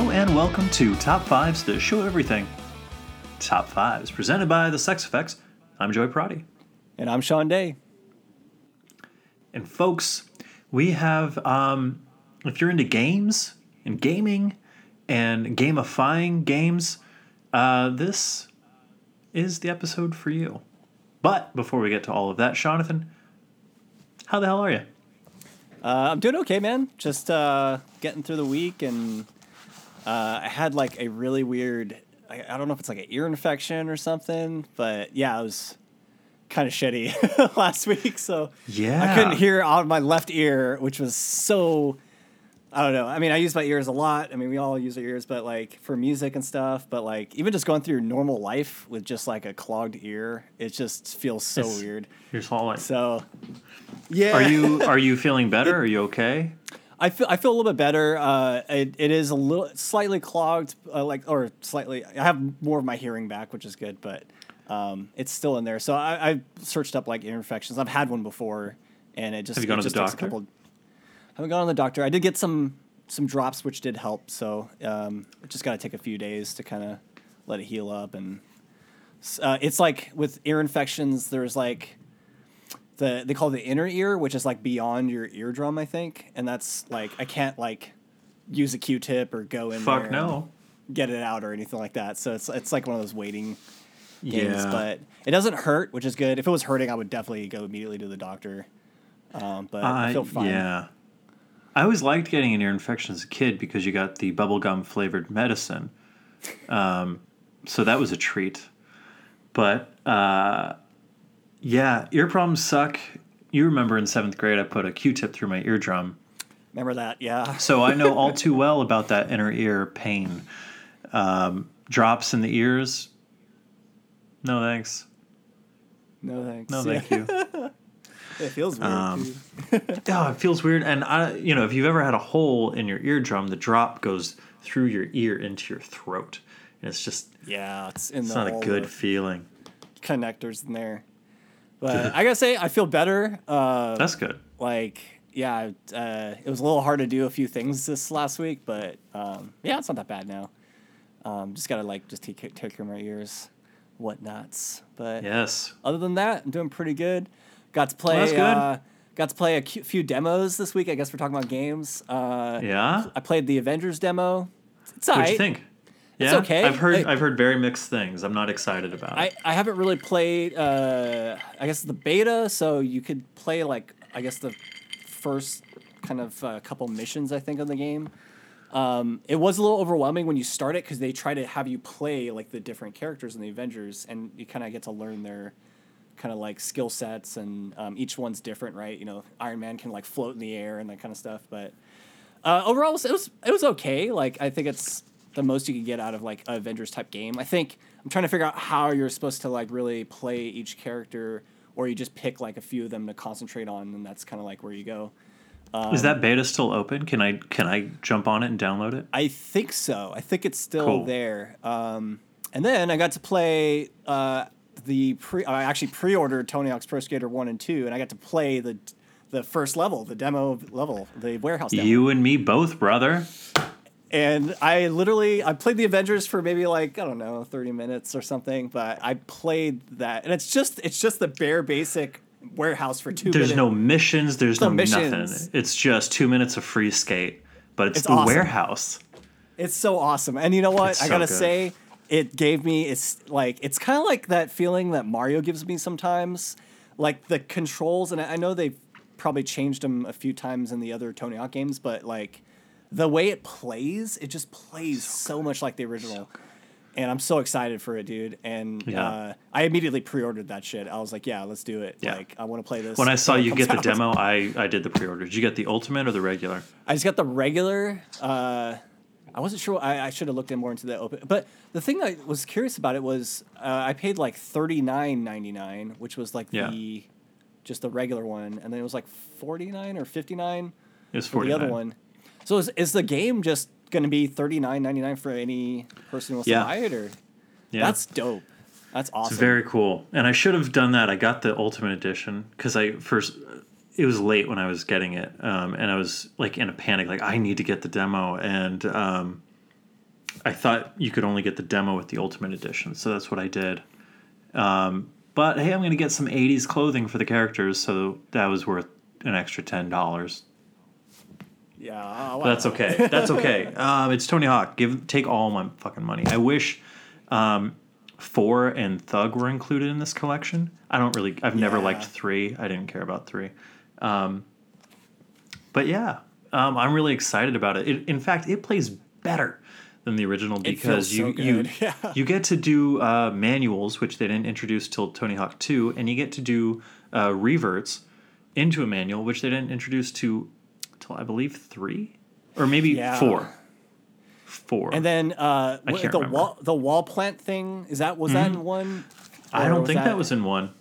Hello and welcome to Top Fives, the show everything. Top Fives, presented by the Sex Effects. I'm Joy Prati. And I'm Sean Day. And folks, we have, um, if you're into games and gaming and gamifying games, uh, this is the episode for you. But before we get to all of that, Jonathan, how the hell are you? Uh, I'm doing okay, man. Just uh, getting through the week, and uh, I had like a really weird. I, I don't know if it's like an ear infection or something, but yeah, I was kind of shitty last week. So Yeah. I couldn't hear out of my left ear, which was so. I don't know. I mean, I use my ears a lot. I mean, we all use our ears, but like for music and stuff. But like even just going through your normal life with just like a clogged ear, it just feels so It's- weird. You're just So, yeah. are you are you feeling better? Are you okay? I feel I feel a little bit better. Uh, it, it is a little slightly clogged, uh, like or slightly. I have more of my hearing back, which is good, but um, it's still in there. So I, I searched up like ear infections. I've had one before, and it just Have you gone to the just takes a doctor? couple. I haven't gone to the doctor. I did get some some drops, which did help. So um, it just got to take a few days to kind of let it heal up, and uh, it's like with ear infections. There's like the they call it the inner ear, which is like beyond your eardrum, I think, and that's like I can't like use a Q-tip or go in Fuck there no. and get it out or anything like that. So it's it's like one of those waiting games, Yeah. but it doesn't hurt, which is good. If it was hurting, I would definitely go immediately to the doctor. Um, but I Uh, feel fine. Yeah. I always liked getting an ear infection as a kid because you got the bubblegum flavored medicine. Um, so that was a treat. But uh, yeah, ear problems suck. You remember in seventh grade, I put a Q tip through my eardrum. Remember that? Yeah. So I know all too well about that inner ear pain. Um, drops in the ears. No thanks. No thanks. No, Yeah. thank you. It feels weird. Um. Oh, it feels weird. And I, you know, if you've ever had a hole in your eardrum, the drop goes through your ear into your throat, and it's just Yeah, it's in it's the not a good feeling. connectors in there. But I gotta say, I feel better. Uh, That's good. like yeah uh, it was a little hard to do a few things this last week but um, yeah it's not that bad now um, just gotta like just take, take care of my ears whatnots but Yes. other than that i'm doing pretty good got to play that's good. Uh, got to play a few demos this week i guess we're talking about games uh, Yeah. i played the avengers demo it's What'd alright. you think? It's Yeah. okay. I've heard Hey. I've heard very mixed things. I'm not excited about I, it. I haven't really played uh I guess the beta, so you could play like I guess the first kind of uh, couple missions I think of the game. Um, it was a little overwhelming when you start it because they try to have you play like the different characters in the Avengers, and you kind of get to learn their kind of like skill sets, and um, each one's different, right? You know, Iron Man can like float in the air and that kind of stuff, but uh, overall, it was, it was it was okay. Like I think it's the most you can get out of like a Avengers type game. I think I'm trying to figure out how you're supposed to like really play each character, or you just pick like a few of them to concentrate on, and that's kind of like where you go. Is um, that beta still open? Can I can I jump on it and download it? I think so. I think it's still Cool. there. Um, and then I got to play uh, the pre. I actually pre-ordered Tony Hawk's Pro Skater One and Two, and I got to play the the first level, the demo level, the warehouse demo. You and me both, brother. And I literally I played the Avengers for maybe like I don't know thirty minutes or something, but I played that, and it's just it's just the bare basic warehouse for two. There's minute- no missions. There's No no, missions. nothing. It's just two minutes of free skate. But it's, It's the awesome. warehouse. It's so awesome, and you know what? It's I gotta good. say, it gave me it's like it's kind of like that feeling that Mario gives me sometimes, like the controls, and I I know they've probably changed them a few times in the other Tony Hawk games, but like the way it plays, it just plays so, much like the original. And I'm so excited for it, dude. And Yeah. uh, I immediately pre-ordered that shit. I was like, "Yeah, let's do it. Yeah. Like, I want to play this." When I saw you get the out." demo, I, I did the pre-order. Did you get the ultimate or the regular? I just got the regular. Uh, I wasn't sure. I, I should have looked in more into the open. But the thing I was curious about it was uh, I paid like thirty nine ninety nine, which was like Yeah. the just the regular one, and then it was like forty nine or fifty nine It was for forty the other one. So is is the game just going to be thirty nine ninety nine for any person who wants Yeah. to buy it, or Yeah, that's dope. That's awesome. it's very cool. And I should have done that. I got the ultimate edition because I first. It was late when I was getting it, um, and I was like in a panic, like I need to get the demo, and um, I thought you could only get the demo with the Ultimate Edition, so that's what I did. Um, but hey, I'm going to get some 80s clothing for the characters, so that was worth an extra $10. Yeah, uh, But that's okay. That's okay. Um, it's Tony Hawk. Give take all my fucking money. I wish um, four and Thug were included in this collection. I don't really. I've never Yeah. liked three. I didn't care about three. Um, but yeah, um, I'm really excited about it. it. In fact, it plays better than the original because you so you. Yeah. you get to do uh, manuals, which they didn't introduce till Tony Hawk Two, and you get to do uh, reverts into a manual, which they didn't introduce to till I believe three or maybe Yeah. four. Four. And then uh, the remember. wall the wall plant thing is that was that in one? I don't think that, that was in one.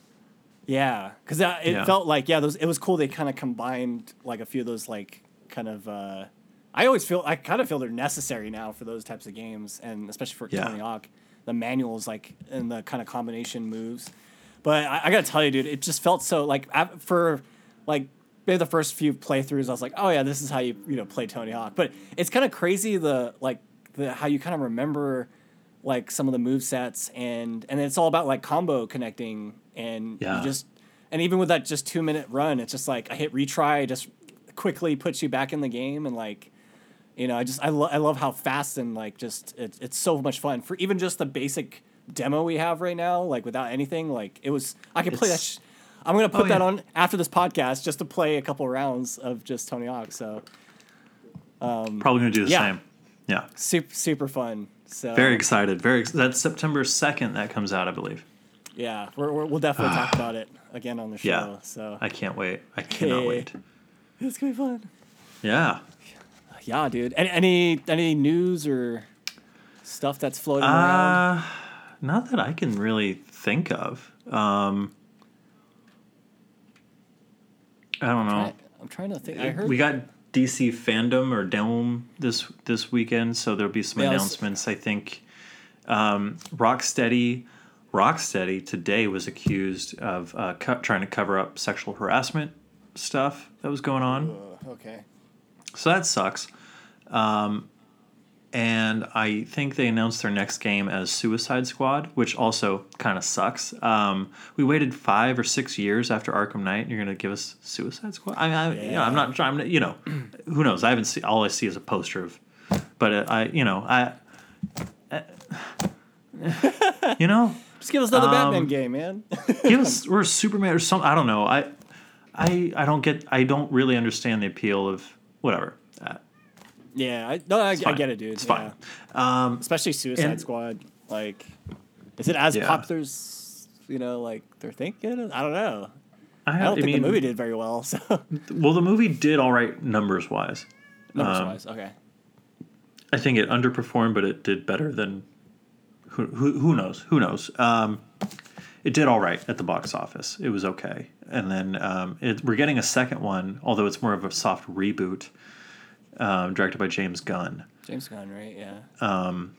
Yeah, because it Yeah. felt like yeah, those it was cool. They kind of combined like a few of those like kind of. Uh, I always feel I kind of feel they're necessary now for those types of games, and especially for Yeah. Tony Hawk, the manuals like and the kind of combination moves. But I, I gotta tell you, dude, it just felt so like for like maybe the first few playthroughs, I was like, oh yeah, this is how you you know play Tony Hawk. But it's kind of crazy the like the how you kind of remember like some of the move sets and and it's all about like combo connecting and Yeah. you just and even with that just two minute run it's just like i hit retry just quickly puts you back in the game and like you know i just i, lo- I love how fast and like just it, it's so much fun for even just the basic demo we have right now like without anything like it was i could play that sh- i'm gonna put Oh, that yeah. on after this podcast just to play a couple rounds of just tony hawk so Probably gonna do the yeah. same. Yeah. super super fun so Very excited. Very. Ex- that's September second. That comes out, I believe. yeah we're, we're, we'll definitely talk about it again on the show Yeah. so I can't wait. I cannot Okay. wait. it's gonna be fun Yeah. Yeah, dude. Any any any news or stuff that's floating around? Uh, not that I can really think of. Um, I don't know. I, I'm trying to think. I heard we got DC fandom or Dome this this weekend, so there'll be some Yeah, I was- announcements. I think um, Rocksteady Rocksteady today was accused of uh, co- trying to cover up sexual harassment stuff that was going on. Uh, okay. So that sucks. Um, and I think they announced their next game as Suicide Squad, which also kind of sucks. Um, we waited five or six years after Arkham Knight, and you're going to give us Suicide Squad? I, I you know, I'm not trying. to- You know, who knows? I haven't seen. All I see is a poster of. But uh, I, you know, I. uh, you know, Just give us another Batman Um, game, man. give us or Superman or something. I don't know. I, I, I don't get. I don't really understand the appeal of whatever. Yeah, I, no, I, I get it, dude. It's yeah. fine. Um, Especially Suicide And- Squad. Like, is it as Yeah. popular as you know, like they're thinking? I don't know. I, I don't think mean, the movie did very well. So Well, the movie did all right numbers wise. numbers Um, wise, okay. I think it underperformed, but it did better than who who, who knows? Who knows? Um, it did all right at the box office. It was okay, and then um, it, we're getting a second one, although it's more of a soft reboot, um, directed by James Gunn. James Gunn, right? Yeah. Um.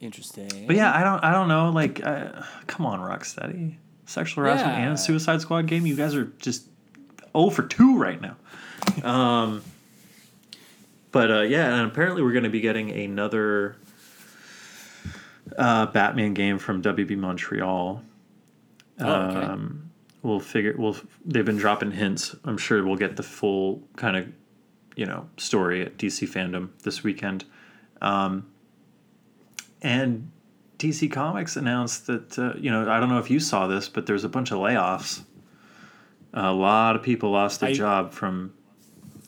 Interesting. But yeah, I don't I don't know. Like, uh, come on, Rocksteady, sexual harassment Yeah. and Suicide Squad game. You guys are just oh for two right now. um, but uh, yeah, and apparently we're going to be getting another uh, Batman game from WB Montreal. Oh, okay. Um, we'll figure. We'll. They've been dropping hints. I'm sure we'll get the full kind of, you know, story at DC FanDome this weekend. Um, and DC Comics announced that uh, you know I don't know if you saw this, but there's a bunch of layoffs. A lot of people lost their I- job from,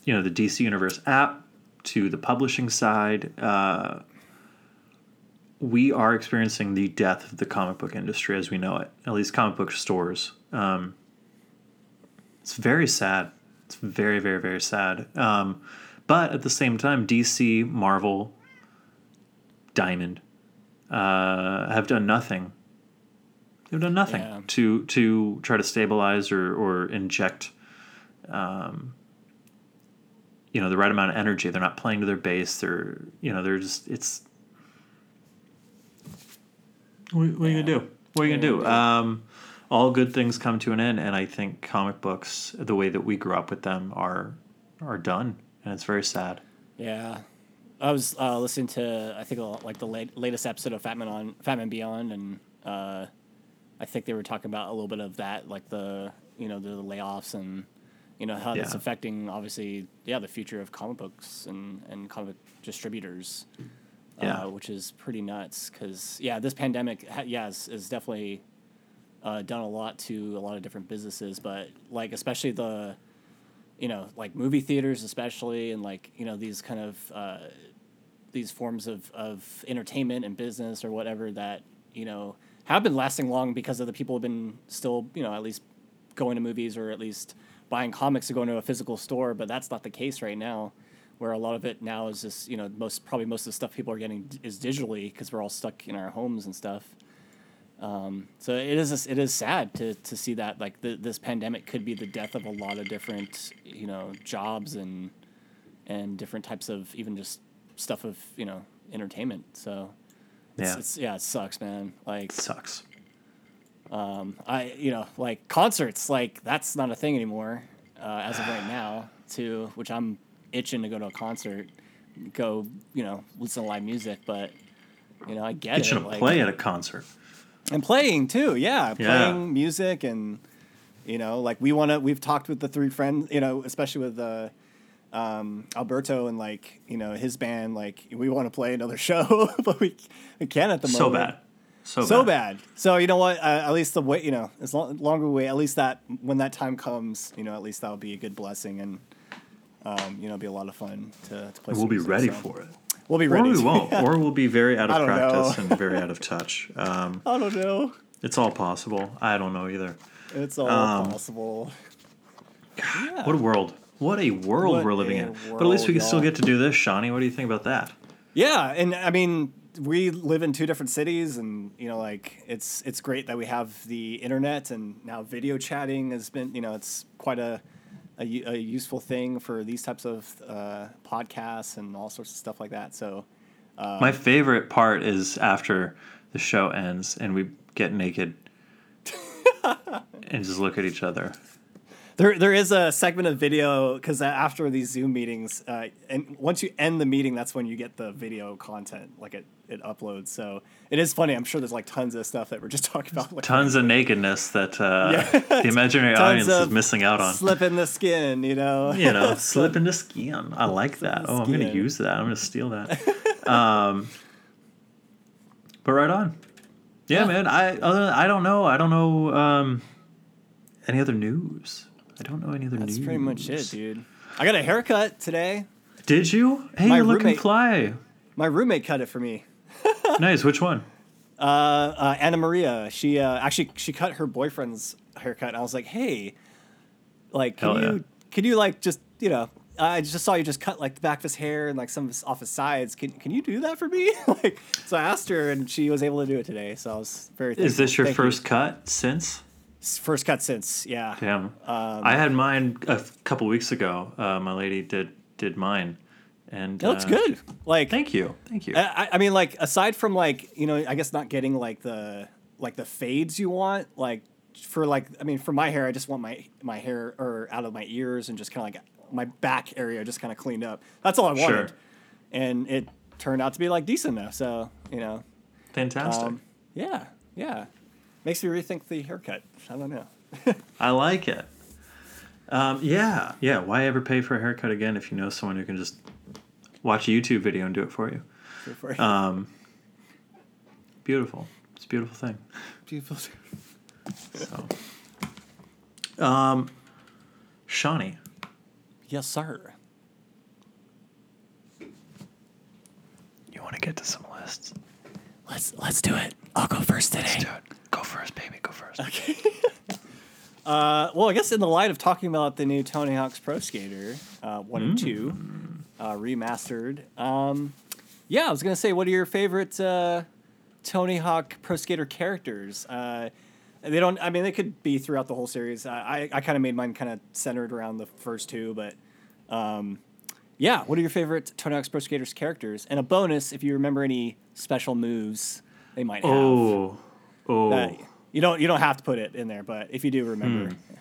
you know, the DC Universe app to the publishing side. Uh, we are experiencing the death of the comic book industry as we know it, at least comic book stores. Um, it's very sad. It's very, very, very sad. Um, but at the same time, DC, Marvel, Diamond uh, have done nothing. They've done nothing Yeah. to to try to stabilize or or inject, um, you know, the right amount of energy. They're not playing to their base. They're you know they're just it's. What, what are you gonna do? What are you gonna do? Um, all good things come to an end, and I think comic books, the way that we grew up with them, are are done, and it's very sad. Yeah. I was uh, listening to I think uh, like the late, latest episode of Fatman on Batman Beyond, and uh, I think they were talking about a little bit of that, like the you know the layoffs and you know how that's affecting obviously yeah the future of comic books and and comic distributors. Yeah. Uh, which is pretty nuts because yeah, this pandemic ha- yeah is, is definitely uh, done a lot to a lot of different businesses, but like especially the you know like movie theaters especially and like you know these kind of uh, these forms of, of entertainment and business or whatever that you know have been lasting long because of the people have been still you know at least going to movies or at least buying comics to go into a physical store but that's not the case right now where a lot of it now is just you know most probably most of the stuff people are getting is digitally because we're all stuck in our homes and stuff um, so it is it is sad to, to see that like the, this pandemic could be the death of a lot of different you know jobs and and different types of even just stuff of you know entertainment. So it's, Yeah. it's yeah, it sucks, man. Like Sucks. um, I you know like concerts like that's not a thing anymore uh, as of right now. Too, which I'm itching to go to a concert, go you know listen to live music, but you know I get Get it. you to like- play at a concert. And playing too yeah, Yeah. playing music and you know like we want to we've talked with the three friends you know especially with uh, um, alberto and like you know his band like we want to play another show but we, we can't at the moment. So bad. So, so bad so you know what uh, at least the way you know as long longer we wait at least that when that time comes you know at least that'll be a good blessing and um, you know be a lot of fun to, to play We'll be music, ready so. for it. We'll be ready. Or we won't. Or we'll be very out of practice and very out of touch. Um, i don't know it's all possible. I don't know either. it's all Um, possible What a world. What a world What we're living in. but at least we world, can still get to do this, Shawnee. What do you think about that? Yeah, and I mean, we live in two different cities, and you know, like it's it's great that we have the internet and now video chatting has been, you know, it's quite a a, a useful thing for these types of uh, podcasts and all sorts of stuff like that. So, Um, My favorite part is after the show ends and we get naked and just look at each other. There, there is a segment of video because after these Zoom meetings, uh, and once you end the meeting, that's when you get the video content, like it, it uploads. So it is funny. I'm sure there's like tons of stuff that we're just talking about. Like Tons of nakedness that uh, Yeah. the imaginary audience is missing out on. slip in the skin, you know. you know, slip into skin. I like that. Oh, I'm going to use that. I'm going to steal that. um, but right on. Yeah, Yeah. man. I other I don't know. I don't know um, any other news. I don't know any other That's news. pretty much it, dude. I got a haircut today. Did you? Hey, My you're looking roommate- fly. My roommate cut it for me. nice. Which one? Uh, uh, Anna Maria. She uh, actually she cut her boyfriend's haircut. And I was like, hey, like, can Hell yeah. you can you like just you know. I just saw you just cut like the back of his hair and like some of his, off his sides. Can, can you do that for me? like, so I asked her and she was able to do it today. So I was very. Is this your Thank you. first cut since? First cut since? Yeah. Damn. Um, I had mine a couple weeks ago. Uh, my lady did did mine, and It looks uh, good. Like, Thank you. Thank you. I, I mean, like aside from like you know, I guess not getting like the like the fades you want, like for like I mean, for my hair, I just want my my hair or out of my ears and just kind of like my back area just kind of cleaned up. That's all I wanted, Sure. and it turned out to be like decent enough. So you know, Fantastic. um, yeah, yeah, makes me rethink the haircut. I don't know. I like it. Um, yeah, yeah. Why ever pay for a haircut again if you know someone who can just watch a YouTube video and do it for you? Before- Um, beautiful. It's a beautiful thing. Beautiful. So, um, Shawnee, Yes, sir. you want to get to some lists? Let's let's do it. I'll go first today. Let's do it. Go first, baby. Go first. Uh, well, I guess in the light of talking about the new Tony Hawk's Pro Skater uh, one and two, uh, remastered. Um, yeah, I was gonna say, what are your favorite uh, Tony Hawk Pro Skater characters? Uh, they don't. I mean, they could be throughout the whole series. I I, I kind of made mine kind of centered around the first two, but um, yeah. What are your favorite Tony Hawk's Pro Skaters characters? And a bonus if you remember any special moves they might have. Oh, oh. That- you don't you don't have to put it in there, but if you do remember, Hmm.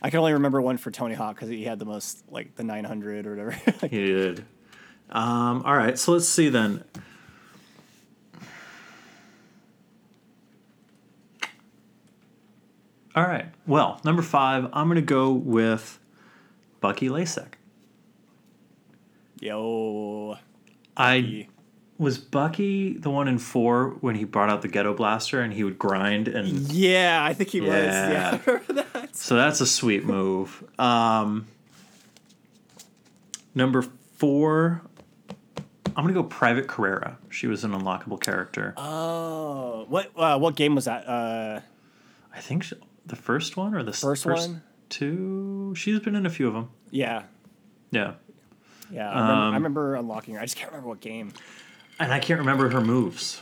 I can only remember one for Tony Hawk because he had the most like the 900 or whatever. Like, He did. Um, all right, so let's see then. All right. Well, number five, I'm going to go with Bucky Lasek. Yo. I was Bucky the one in four when he brought out the ghetto blaster and he would grind and Yeah, I think he was. Yeah. Yeah, I remember that. so that's a sweet move. Um, number four, I'm gonna go Private Carrera. She was an unlockable character. Oh, what uh, what game was that? Uh, I think she, the first one or the s- First one? two. She's been in a few of them. yeah, Yeah, yeah. I remember, Um, I remember unlocking her. I just can't remember what game. And I can't remember her moves,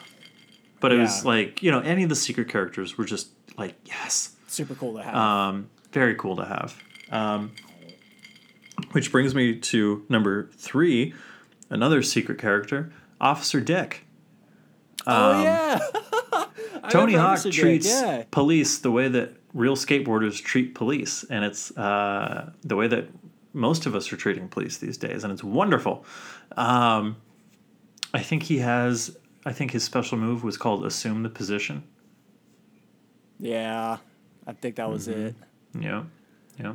but it was like you know any of the secret characters were just like yes. Super cool to have. Um, very cool to have. Um, which brings me to number three, another secret character, Officer Dick. oh yeah. Tony Hawk treats Yeah. police the way that real skateboarders treat police, and it's uh, the way that most of us are treating police these days, and it's wonderful. Um, I think he has. I think his special move was called "Assume the Position." Yeah, I think that was Mm-hmm. it. Yeah, yeah.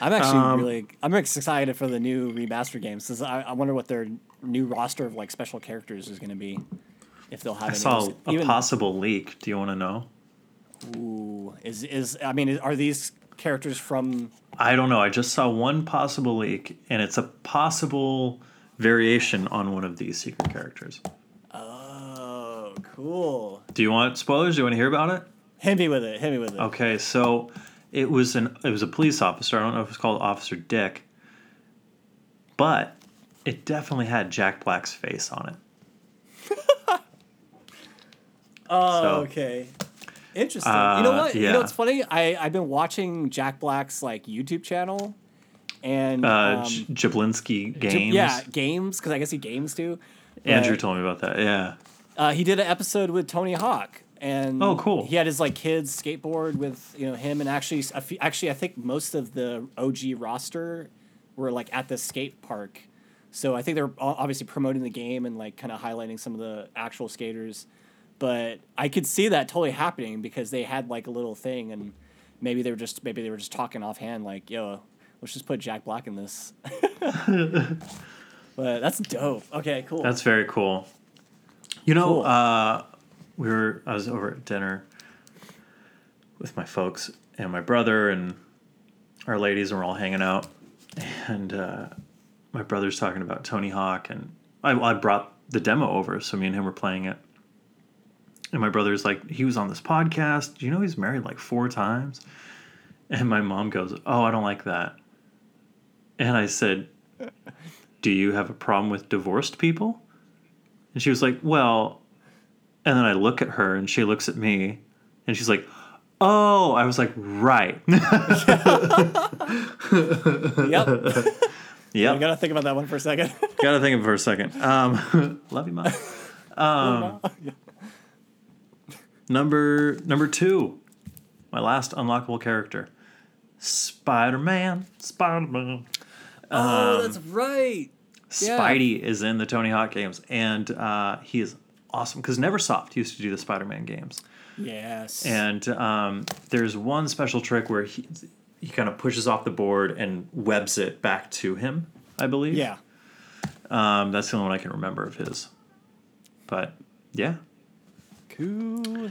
I'm actually Um, really I'm excited for the new remaster games. 'cause I, I wonder what their new roster of like special characters is going to be. If they'll have I saw a even possible leak. Do you want to know? ooh, is is I mean are these characters from I don't know. I just saw one possible leak, and it's a possible variation on one of these secret characters. Oh, cool. Do you want spoilers? Do you want to hear about it? Hit me with it. Hit me with it. Okay, so it was an it was a police officer. I don't know if it's called Officer Dick, but it definitely had Jack Black's face on it. Oh, So- okay. Interesting. you know Uh, what? You know what's funny? I I've been watching Jack Black's like YouTube channel, and Uh, um, J- Jablinski J- Games. yeah, games because I guess he games too. Andrew told me about that. Yeah. uh, he did an episode with Tony Hawk, and Oh, cool. He had his like kids skateboard with you know him, and actually, a few- actually, I think most of the OG roster were like at the skate park. So I think they're obviously promoting the game and like kind of highlighting some of the actual skaters. But I could see that totally happening because they had like a little thing, and maybe they were just maybe they were just talking offhand, like, "Yo, let's just put Jack Black in this." but that's dope. Okay, cool. That's very cool. You know, Cool. uh, we were I was over at dinner with my folks and my brother and our ladies, and we're all hanging out. And uh, my brother's talking about Tony Hawk, and I, I brought the demo over, so me and him were playing it. And my brother's like, he was on this podcast. Do you know he's married like four times? And my mom goes, Oh, I don't like that. And I said, Do you have a problem with divorced people? And she was like, Well, and then I look at her and she looks at me and she's like, Oh, I was like, Right. yep. yep. I gotta think about that one for a second. Gotta think of it for a second. Um, love you, mom. Um, number number two, my last unlockable character, Spider Man. Spider Man. Oh, that's right. Yeah. Spidey is in the Tony Hawk games, and uh, he is awesome because NeverSoft used to do the Spider Man games, Yes. and um, there's one special trick where he he kind of pushes off the board and webs it back to him. I believe. yeah. Um, that's the only one I can remember of his. But yeah, Cool.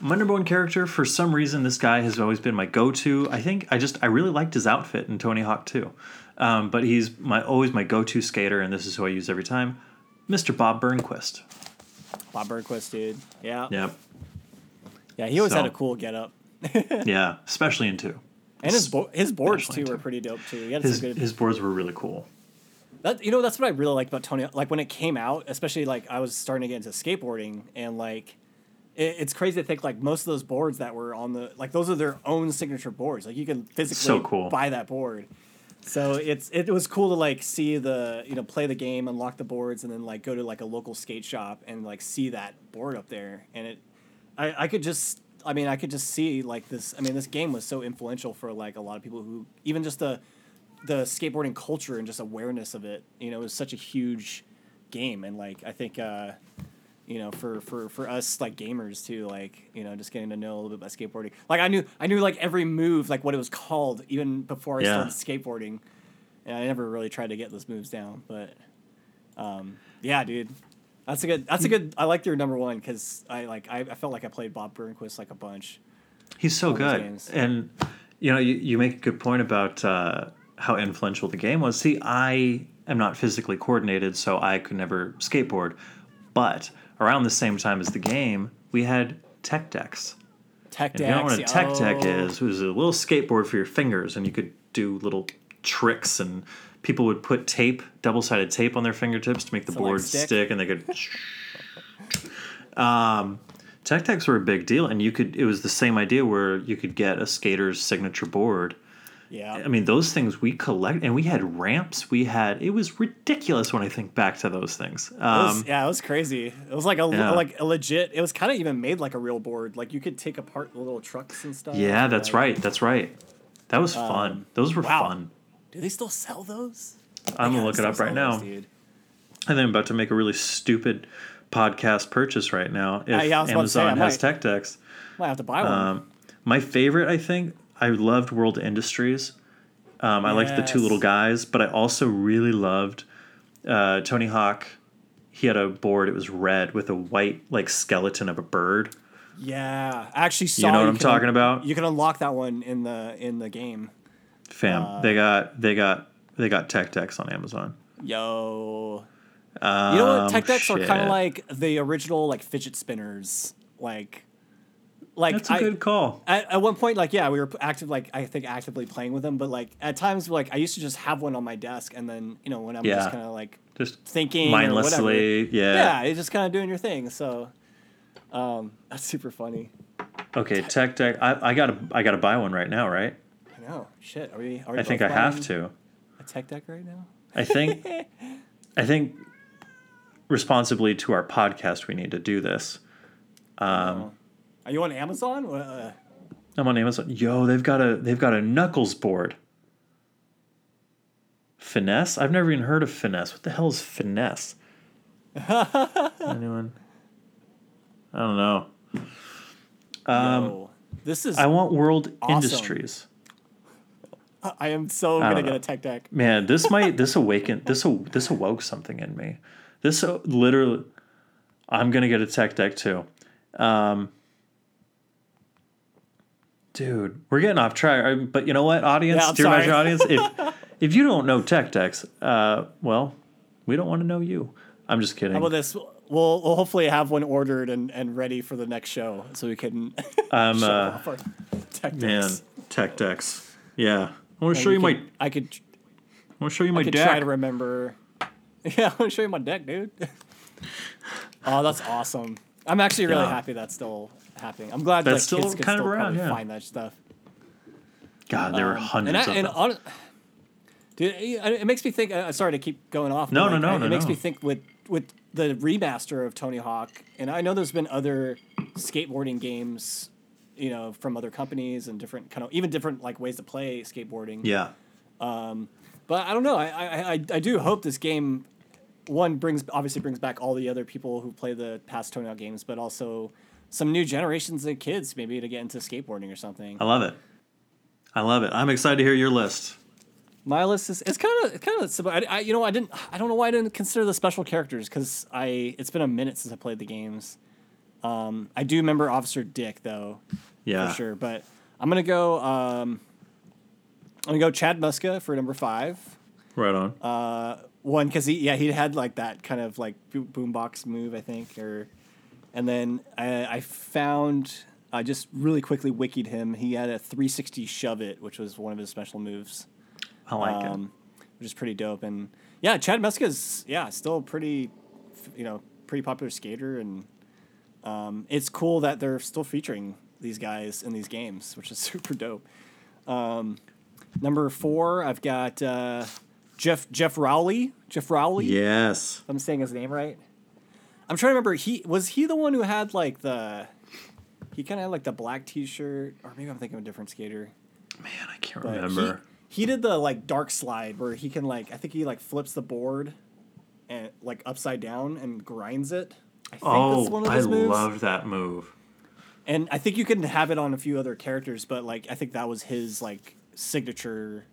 my number one character for some reason this guy has always been my go-to. I think I just I really liked his outfit in Tony Hawk 2. Um, but he's my always my go-to skater, and this is who I use every time, Mr. Bob Burnquist. Bob Burnquist, dude. Yeah. Yep. Yeah. He always had a cool getup. Yeah, especially in two. And his bo- his boards Especially too were pretty dope too. He had His good. his boards were really cool. That you know that's what I really liked about Tony. Like when it came out, especially like I was starting to get into skateboarding, and like it, it's crazy to think like most of those boards that were on the like those are their own signature boards. Like you can physically So cool. buy that board. So it's it was cool to like see the you know play the game, unlock the boards, and then like go to like a local skate shop and like see that board up there, and it I I could just I mean I could just see like this. I mean this game was so influential for like a lot of people who even just the the skateboarding culture and just awareness of it. You know, it was such a huge game, and like I think. Uh, you know, for, for, for us like gamers too, like you know, just getting to know a little bit about skateboarding. Like I knew I knew like every move, like what it was called, even before I Yeah. started skateboarding, and I never really tried to get those moves down. But um, yeah, dude, that's a good. That's a good. I like your number one because I like I, I felt like I played Bob Burnquist like a bunch. He's so good. And you know, you, you make a good point about uh, how influential the game was. See, I am not physically coordinated, so I could never skateboard. But around the same time as the game, we had tech decks. Tech If you know what a decks, tech deck oh. is, it was a little skateboard for your fingers, and you could do little tricks, and people would put tape, double sided tape on their fingertips to make the So, like, board stick? stick, and they could. um, tech decks were a big deal, and you could. It was the same idea where you could get a skater's signature board. Yeah, I mean, those things we collect, and we had ramps. We had it was ridiculous when I think back to those things. It was, Um, yeah, it was crazy. It was like a Yeah. like a legit. It was kind of even made like a real board. Like you could take apart the little trucks and stuff. yeah, that's like- right. That's right. That was fun. Those were Um, wow. fun. Do they still sell those? I'm gonna look it up right now. those. I think I'm about to make a really stupid podcast purchase right now. If Uh, yeah, I was about to say, Amazon has might. tech decks. Might have to buy one. Um, my favorite, I think, I loved World Industries. Um, I liked the two little guys, but I also really loved uh, Tony Hawk. He had a board. It was red with a white like skeleton of a bird. yeah, I actually saw. You know what I'm can- talking about? You can unlock that one in the in the game. Fam, Uh, they got they got they got tech decks on Amazon. Yo, Um, you know what? Tech decks are kind of like the original like fidget spinners. Like, like That's a I, good call. at, at one point, like yeah, we were active, like I think actively playing with them. But like at times, like I used to just have one on my desk, and then you know when I'm Yeah. just kind of like Just thinking or whatever, mindlessly, yeah. yeah, you're just kind of doing your thing. So, um, that's super funny. Okay, tech deck. I, I gotta I gotta buy one right now, right? I know. Shit, are we? Are we I think I have to. A tech deck right now. I think I think responsibly to our podcast we need to do this. Um, Are you on Amazon? Uh, I'm on Amazon. Yo, they've got a they've got a knuckles board. Finesse? I've never even heard of finesse. What the hell is finesse? Anyone? I don't know. Um, yo, this is. I want World Awesome. Industries. I am so I gonna don't get a tech deck. Man, this might this awakened this this awoke something in me. This uh, literally, I'm gonna get a tech deck too. Um, dude, we're getting off track. But you know what, audience, Yeah, dear. Measure audience, if if you don't know tech decks, uh, well, we don't want to know you. I'm just kidding. How about this? We'll, we'll hopefully have one ordered and, and ready for the next show, so we can I'm show uh, off our tech man, tech decks. Yeah, I want to show you my. I could I want to show you my I could deck. try to remember. Yeah, I want to show you my deck, dude. oh, that's awesome. I'm actually really Yeah. happy that's still happening. I'm glad That's like, kids still can kind of around, yeah. find that stuff. God, there were Um, hundreds and I, of and them. hon- Dude, it it makes me think. Uh, sorry to keep going off. but, No, no, like, no, It no, makes no. me think with with the remaster of Tony Hawk, and I know there's been other skateboarding games, you know, from other companies and different kind of even different like ways to play skateboarding. yeah. Um, But I don't know. I, I, I, I do hope this game, one brings obviously brings back all the other people who play the past Tony Hawk games, but also some new generations of kids maybe to get into skateboarding or something. I love it. I love it. I'm excited to hear your list. My list is it's kind of kind of simple. I, I you know I didn't I don't know why I didn't consider the special characters because I it's been a minute since I played the games. Um, I do remember Officer Dick though Yeah. for sure, but I'm gonna go. Um, I'm gonna go Chad Muska for number five. Right on. Uh, one because he yeah he had like that kind of like bo- boombox move I think or, and then I, I found I just really quickly wikied him. He had a 360 shove it, which was one of his special moves I like it. um, which is pretty dope. And yeah, Chad Muska's yeah still pretty, you know, pretty popular skater, and um, it's cool that they're still featuring these guys in these games, which is super dope. Um, number four, I've got uh, Jeff Geoff Rowley. Geoff Rowley. Yes. if I'm saying his name right. I'm trying to remember. He was he the one who had like the. He kind of had like the black T-shirt, or maybe I'm thinking of a different skater. Man, I can't But remember. He, he did the like dark slide where he can like I think he like flips the board and like upside down and grinds it. I think Oh, I love that move. And I think you can have it on a few other characters, but like I think that was his like signature,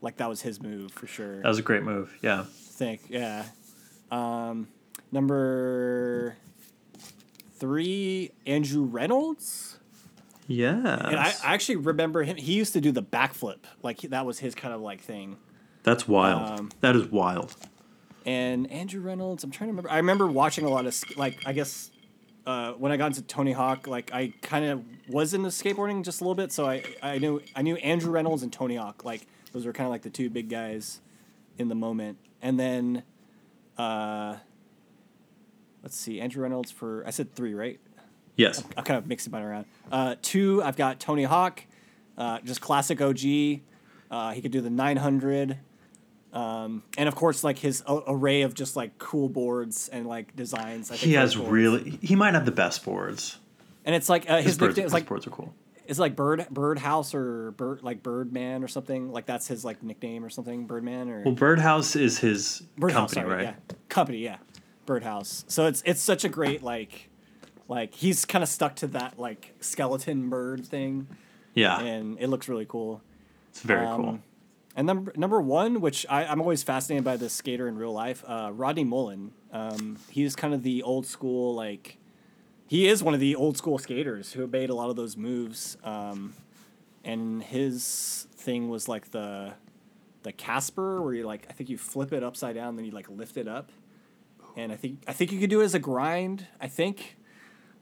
like that was his move for sure. That was a great move. Yeah. I think yeah. Um, number three, Andrew Reynolds. Yeah. And I, I actually remember him. He used to do the backflip, like that was his kind of like thing. That's wild. Um, that is wild. And Andrew Reynolds, I'm trying to remember. I remember watching a lot of like I guess uh, when I got into Tony Hawk, like I kind of was into skateboarding just a little bit, so I I knew I knew Andrew Reynolds and Tony Hawk, like those were kind of like the two big guys in the moment. And then, uh, let's see, Andrew Reynolds for I said three, right? Yes. I'm kind of mixing mine around. Uh, two, I've got Tony Hawk, uh, just classic OG. Uh, he could do the 900. Um, and of course, like his a- array of just like cool boards and like designs. I think He has cool. really. He might have the best boards. and it's like uh, his, His, birds, nickname his like boards are cool. it's like Bird Birdhouse or Bird like Birdman or something. Like that's his like nickname or something. Birdman or Well, Birdhouse is his Birdhouse, company, sorry, right? Yeah, company, yeah, Birdhouse. So it's it's such a great like, like he's kind of stuck to that like skeleton bird thing, Yeah. and it looks really cool. it's very Um, cool. And number number one, which I, I'm always fascinated by this skater in real life, uh, Rodney Mullen. Um, he's kind of the old school like, he is one of the old school skaters who made a lot of those moves. Um, and his thing was like the the Casper, where you like I think you flip it upside down, then you like lift it up. And I think I think you could do it as a grind. I think.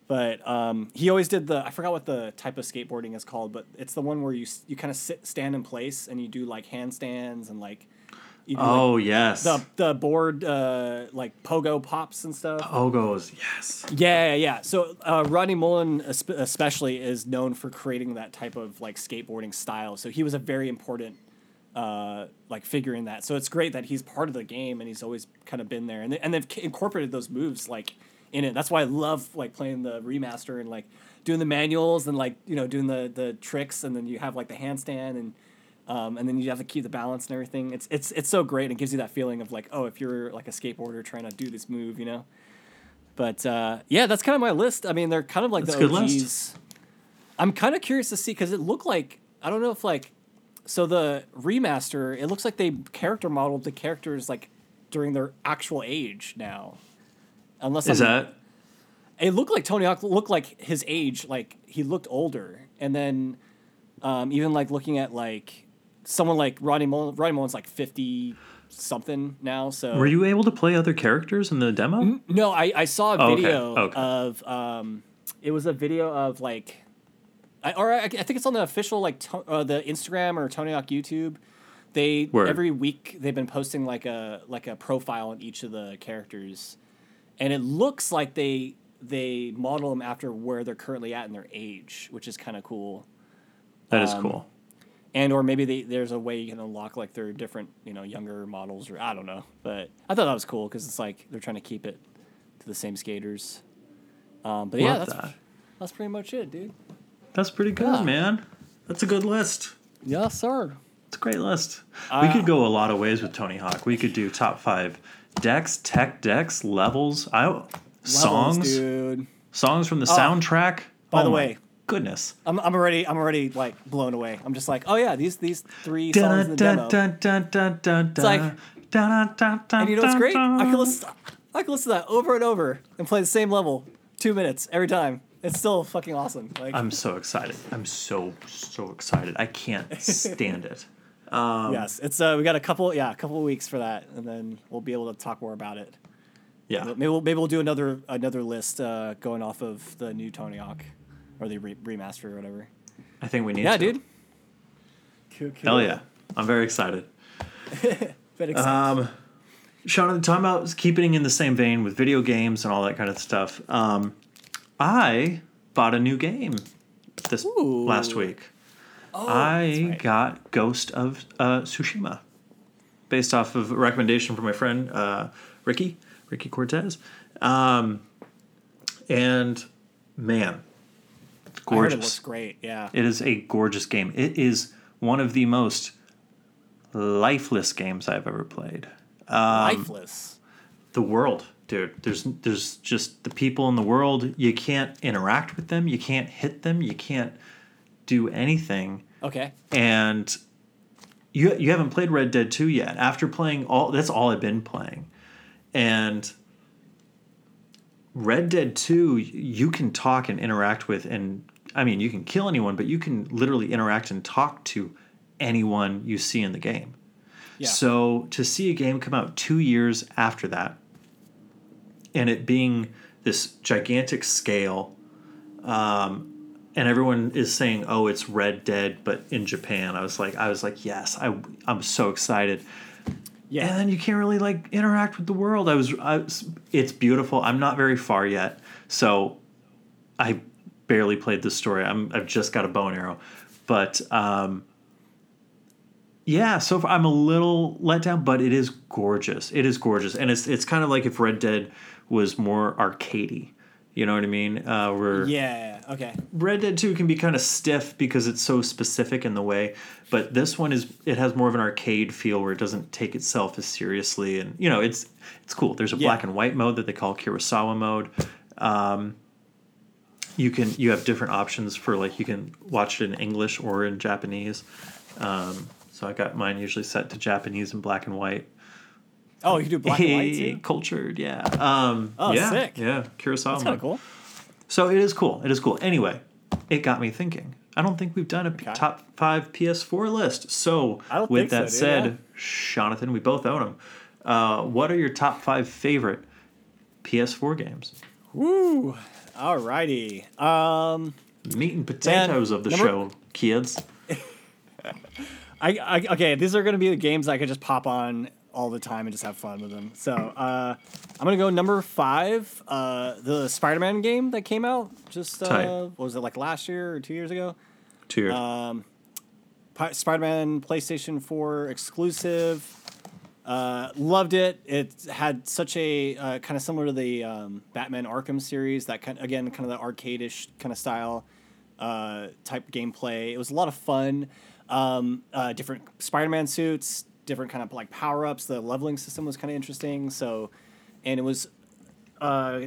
But um, he always did the I forgot what the type of skateboarding is called, but it's the one where you you kind of sit stand in place and you do like handstands and like you do like, Oh yes. the the board uh, like pogo pops and stuff. Pogos. Yes. Yeah, yeah, yeah. So uh, Rodney Mullen especially is known for creating that type of like skateboarding style. So he was a very important uh, like figuring that. So it's great that he's part of the game and he's always kind of been there. And they, and they've incorporated those moves like in it. That's why I love like playing the remaster and like doing the manuals and like you know doing the the tricks and then you have like the handstand and. Um, and then you have to keep the balance and everything. It's it's it's so great. and It gives you that feeling of like, oh, if you're like a skateboarder trying to do this move, you know. But uh, yeah, that's kind of my list. I mean, they're kind of like That's the OGs. list. I'm kind of curious to see because it looked like I don't know if like so the remaster. It looks like they character modeled the characters like during their actual age now. Unless Is I'm- that? it looked like Tony Hawk looked like his age, like he looked older, and then um, even like looking at like someone like Rodney Mullen, Rodney Mullen's like fifty something now. So Were you able to play other characters in the demo? no, I, I saw a Oh, okay, video okay. of um, it was a video of like, I or I, I think it's on the official like to, uh, the Instagram or Tony Hawk YouTube. They Word. every week they've been posting like a like a profile on each of the characters, and it looks like they they model them after where they're currently at in their age, which is kind of cool. That is um, cool. And or maybe they, there's a way you can unlock like their different you know younger models or I don't know, but I thought that was cool because it's like they're trying to keep it to the same skaters. Um, but yeah, that's that. that's pretty much it, dude. That's pretty good, Yeah. man. That's a good list. Yes, sir. It's a great list. we Uh, could go a lot of ways with Tony Hawk. We could do top five decks, tech decks, levels. I songs, dude. songs from the soundtrack. by oh the way- goodness. I'm, I'm already I'm already like blown away. I'm just like, oh yeah, these these three songs in the demo. It's like- And you know what's great? I can listen. I can listen to that over and over and play the same level, two minutes every time. It's still fucking awesome. Like, I'm so excited. I'm so so excited. I can't stand it. yes, it's uh, we got a couple, yeah, a couple of weeks for that, and then we'll be able to talk more about it. Yeah. Maybe we'll maybe we'll do another another list uh, going off of the new Tony Hawk or the re- remaster or whatever. I think we need Yeah, to. dude. Cool, cool. Hell yeah. I'm very excited. Been excited. Um, Sean, talking about keeping in the same vein with video games and all that kind of stuff. Um, I bought a new game this Ooh. last week. Oh, I right. got Ghost of uh, Tsushima, based off of a recommendation from my friend uh, Ricky, Ricky Cortez. Um, and man, heard it gorgeous. looks great. Yeah. It is a gorgeous game. It is one of the most lifeless games I've ever played. Um, Lifeless. the world, dude. There's there's just the people in the world. You can't interact with them. You can't hit them. You can't do anything. Okay. And you you haven't played Red Dead 2 yet. After playing all that's all I've been playing. And Red Dead 2 you can talk and interact with and I mean you can kill anyone, but you can literally interact and talk to anyone you see in the game. Yeah. So to see a game come out 2 years after that and it being this gigantic scale um, and everyone is saying, "Oh, it's Red Dead," but in Japan. I was like, I was like, yes, I, I'm so excited. Yeah. And then you can't really like interact with the world. I was, I was, it's beautiful. I'm not very far yet, so I barely played the story. I'm, I've just got a bow and arrow, but um, yeah. So far, I'm a little let down, but it is gorgeous. It is gorgeous, and it's it's kind of like if Red Dead was more arcadey. You know what I mean? Uh, where yeah. Okay. Red Dead 2 can be kind of stiff because it's so specific in the way, but this one is it has more of an arcade feel where it doesn't take itself as seriously and you know, it's it's cool. There's a Yeah. black and white mode that they call Kurosawa mode. Um, you can you have different options for like you can watch it in English or in Japanese. Um, so I got mine usually set to Japanese and black and white. Oh, you do black and white too. cultured, yeah. Um, Oh, yeah, sick. Yeah, Kurosawa. That's kind of cool. So it is cool. It is cool. Anyway, it got me thinking. I don't think we've done a Okay. top five PS4 list. So with think so, that said, yeah. Jonathan, we both own them. Uh, what are your top five favorite PS4 games? Woo. Alrighty. Um. Meat and potatoes of the number- show, kids. I, I okay. These are gonna be the games I could just pop on all the time and just have fun with them. So uh, I'm gonna go number five. Uh, the Spider-Man game that came out just uh, what was it like last year or two years ago? Two years. Um, Pi- Spider-Man PlayStation 4 exclusive. Uh, loved it. It had such a uh, kind of similar to the um, Batman Arkham series. That kind again, kind of the arcade-ish kind of style uh, type gameplay. It was a lot of fun. Um, uh, different Spider-Man suits, different kind of like power-ups. The leveling system was kind of interesting. So, and it was uh,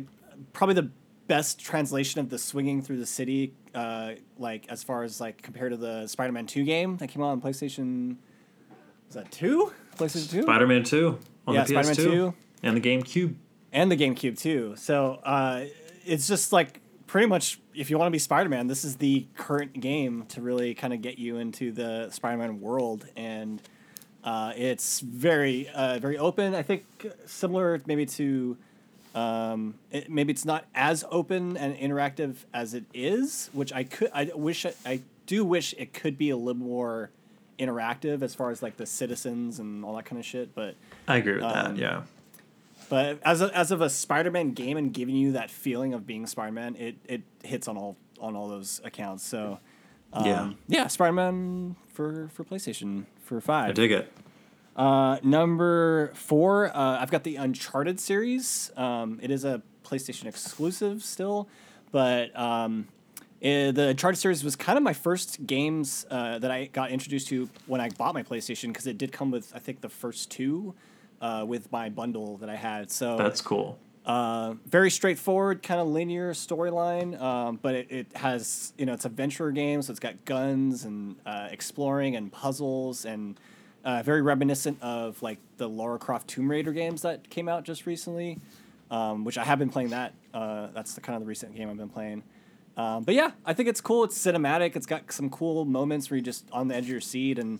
probably the best translation of the swinging through the city, uh, like as far as like compared to the Spider-Man Two game that came out on PlayStation. Was that two? PlayStation Two. Spider-Man 2 on yeah, the PS2 Spider-Man 2. and the GameCube. and the GameCube too. So uh, it's just like pretty much if you want to be Spider-Man, this is the current game to really kind of get you into the Spider-Man world, and uh, it's very uh, very open. I think similar maybe to. Um, it, maybe it's not as open and interactive as it is, which I could. I wish. I, I do wish it could be a little more interactive as far as like the citizens and all that kind of shit. But I agree with Um, that. Yeah. but as a, as of a Spider-Man game and giving you that feeling of being Spider-Man, it, it hits on all on all those accounts. So um, Yeah. yeah, Spider-Man for for PlayStation for five. I dig it. Uh, number four, uh, I've got the Uncharted series. Um, it is a PlayStation exclusive still, but um, eh, the Uncharted series was kind of my first games uh, that I got introduced to when I bought my PlayStation because it did come with I think the first two uh, with my bundle that I had. So That's cool. Uh, very straightforward, kind of linear storyline, um, but it, it has you know it's a venture game, so it's got guns and uh, exploring and puzzles and uh, very reminiscent of like the Lara Croft Tomb Raider games that came out just recently, um, which I have been playing. That uh, that's the kind of the recent game I've been playing. Um, but yeah, I think it's cool. It's cinematic. It's got some cool moments where you're just on the edge of your seat, and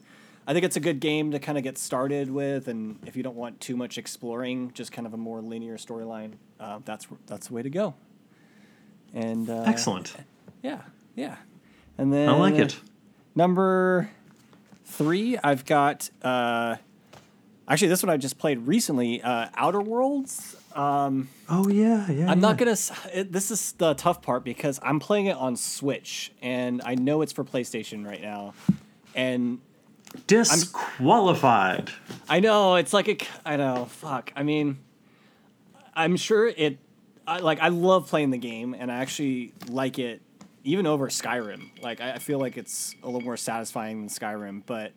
I think it's a good game to kind of get started with. And if you don't want too much exploring, just kind of a more linear storyline, uh, that's that's the way to go. And uh, Excellent. Yeah, yeah. And then I like it. Number three, I've got. Uh, actually, this one I just played recently. Uh, Outer Worlds. Um, Oh yeah, yeah. I'm not gonna. It, this is the tough part because I'm playing it on Switch, and I know it's for PlayStation right now, and disqualified. I'm, i know it's like a I know. Fuck. I mean, I'm sure it. I like. I love playing the game, and I actually like it even over Skyrim. Like I I feel like it's a little more satisfying than Skyrim, but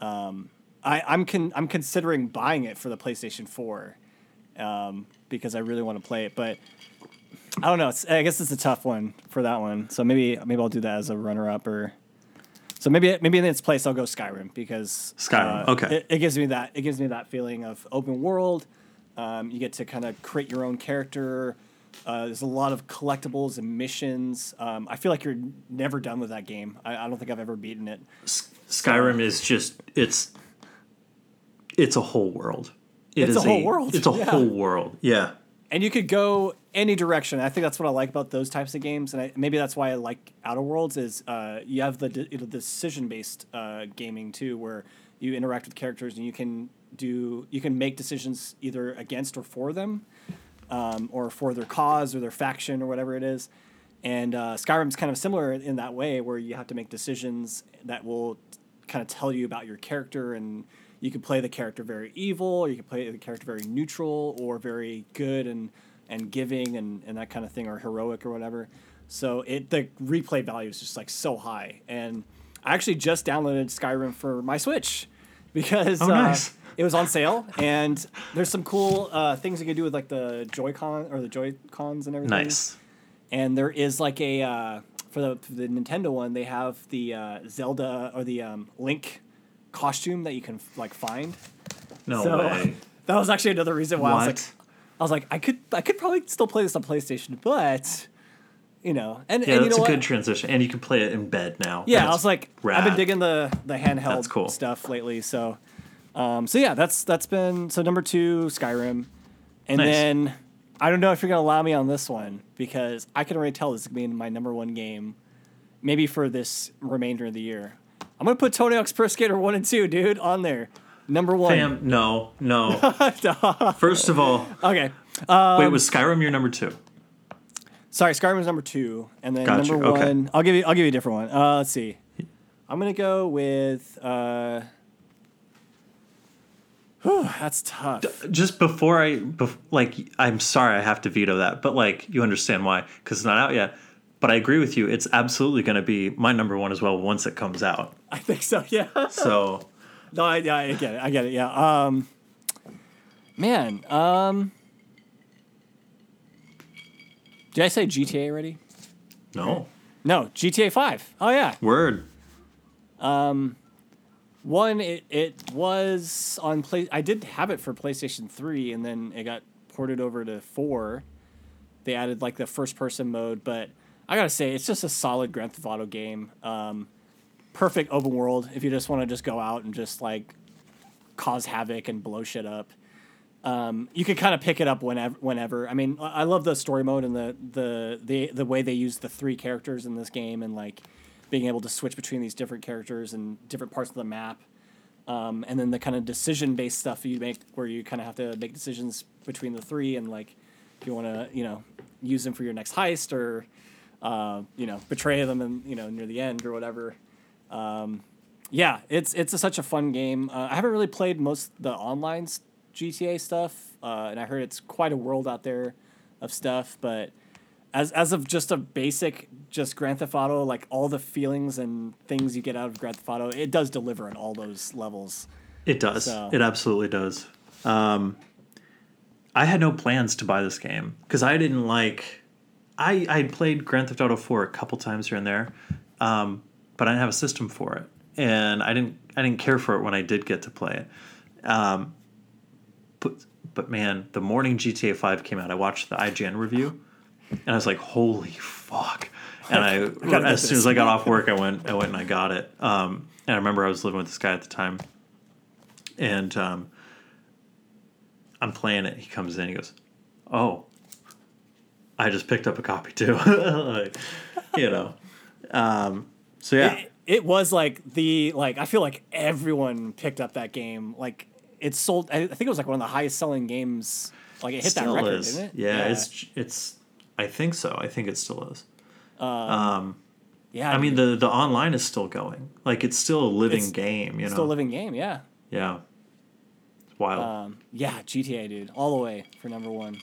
um, I I'm con- I'm considering buying it for the PlayStation Four, um, because I really want to play it. But I don't know. I guess it's a tough one for that one. So maybe maybe I'll do that as a runner up or. So maybe maybe in its place I'll go Skyrim because Skyrim, uh, okay. It, it gives me that it gives me that feeling of open world. Um, you get to kind of create your own character. Uh, there's a lot of collectibles and missions. Um, I feel like you're never done with that game. I, I don't think I've ever beaten it. S- Skyrim is just it's it's a whole world. It It's a whole world, It's a yeah. whole world. Yeah. and you could go any direction. I think that's what I like about those types of games, and I, maybe that's why I like Outer Worlds. Is uh, you have the de- decision based uh, gaming too, where you interact with characters and you can do you can make decisions either against or for them, um, or for their cause or their faction or whatever it is. And uh, Skyrim's kind of similar in that way, where you have to make decisions that will kind of tell you about your character and you can play the character very evil or you can play the character very neutral or very good and and giving and, and that kind of thing or heroic or whatever so it the replay value is just like so high and i actually just downloaded skyrim for my switch because Oh, uh, nice. it was on sale and there's some cool uh, things you can do with like the joy-con or the joy-cons and everything Nice. and there is like a uh, for the for the Nintendo one, they have the uh, Zelda or the um, Link costume that you can like find. No so way. that was actually another reason why I was What? like, I was like, I could I could probably still play this on PlayStation, but you know, and, Yeah, and you know a what? good transition, and you can play it in bed now. Yeah, I was like, I've been digging the the handheld cool. stuff lately. So, um, so yeah, that's that's been so number two, Skyrim, and Nice. then I don't know if you're gonna allow me on this one because I can already tell this is gonna be my number one game, maybe for this remainder of the year. I'm gonna put Tony Hawk's Pro Skater one and two, dude, on there. Number one. Fam, no, no. First of all, Okay. Um, wait, was Skyrim your number two? Sorry, Skyrim was number two, and then Gotcha, number okay. one. I'll give you. I'll give you a different one. Uh, let's see. I'm gonna go with. Uh, whew, that's tough. Just before I, bef- like, I'm sorry I have to veto that, but like, you understand why because it's not out yet. But I agree with you. It's absolutely going to be my number one as well once it comes out. I think so. Yeah. So no, I, I get it. I get it. Yeah. Um, man. Um, did I say GTA already? no No, GTA Five. Oh yeah. word. One, it, it was on play. I did have it for PlayStation Three, and then it got ported over to four. They added like the first person mode, but I gotta say, it's just a solid Grand Theft Auto game. Um, perfect open world if you just want to just go out and just like cause havoc and blow shit up. Um, you can kind of pick it up whenever. Whenever. I mean, I love the story mode and the the the the way they use the three characters in this game and like being able to switch between these different characters and different parts of the map. Um, and then the kind of decision based stuff you make where you kind of have to make decisions between the three and like if you want to you know use them for your next heist or uh, you know betray them and you know near the end or whatever um, yeah it's it's a, such a fun game uh, i haven't really played most the online gta stuff uh, and i heard it's quite a world out there of stuff but as as of just a basic just Grand Theft Auto, like all the feelings and things you get out of Grand Theft Auto, it does deliver on all those levels. It does. So- It absolutely does. Um, I had no plans to buy this game because I didn't like. I I played Grand Theft Auto Four a couple times here and there, um, but I didn't have a system for it, and I didn't I didn't care for it when I did get to play it. Um, but but man, the morning GTA Five came out, I watched the IGN review, and I was like, "Holy fuck!" And I, gotta as soon as I got off work, I went I went and I got it. Um, and I remember I was living with this guy at the time, and um, I'm playing it. He comes in. He goes, "Oh, I just picked up a copy too." like, you know. Um, so yeah, It, it was like the like I feel like everyone picked up that game. Like it sold. I I think it was like one of the highest selling games. Like it hit that still record, is. didn't it? Yeah, it's it's. I think so. I think it still is. yeah. I mean, the the online is still going. Like it's still a living game. You know. It's still a living game. Yeah. yeah. It's wild. Um, yeah, GTA, dude, all the way for number one.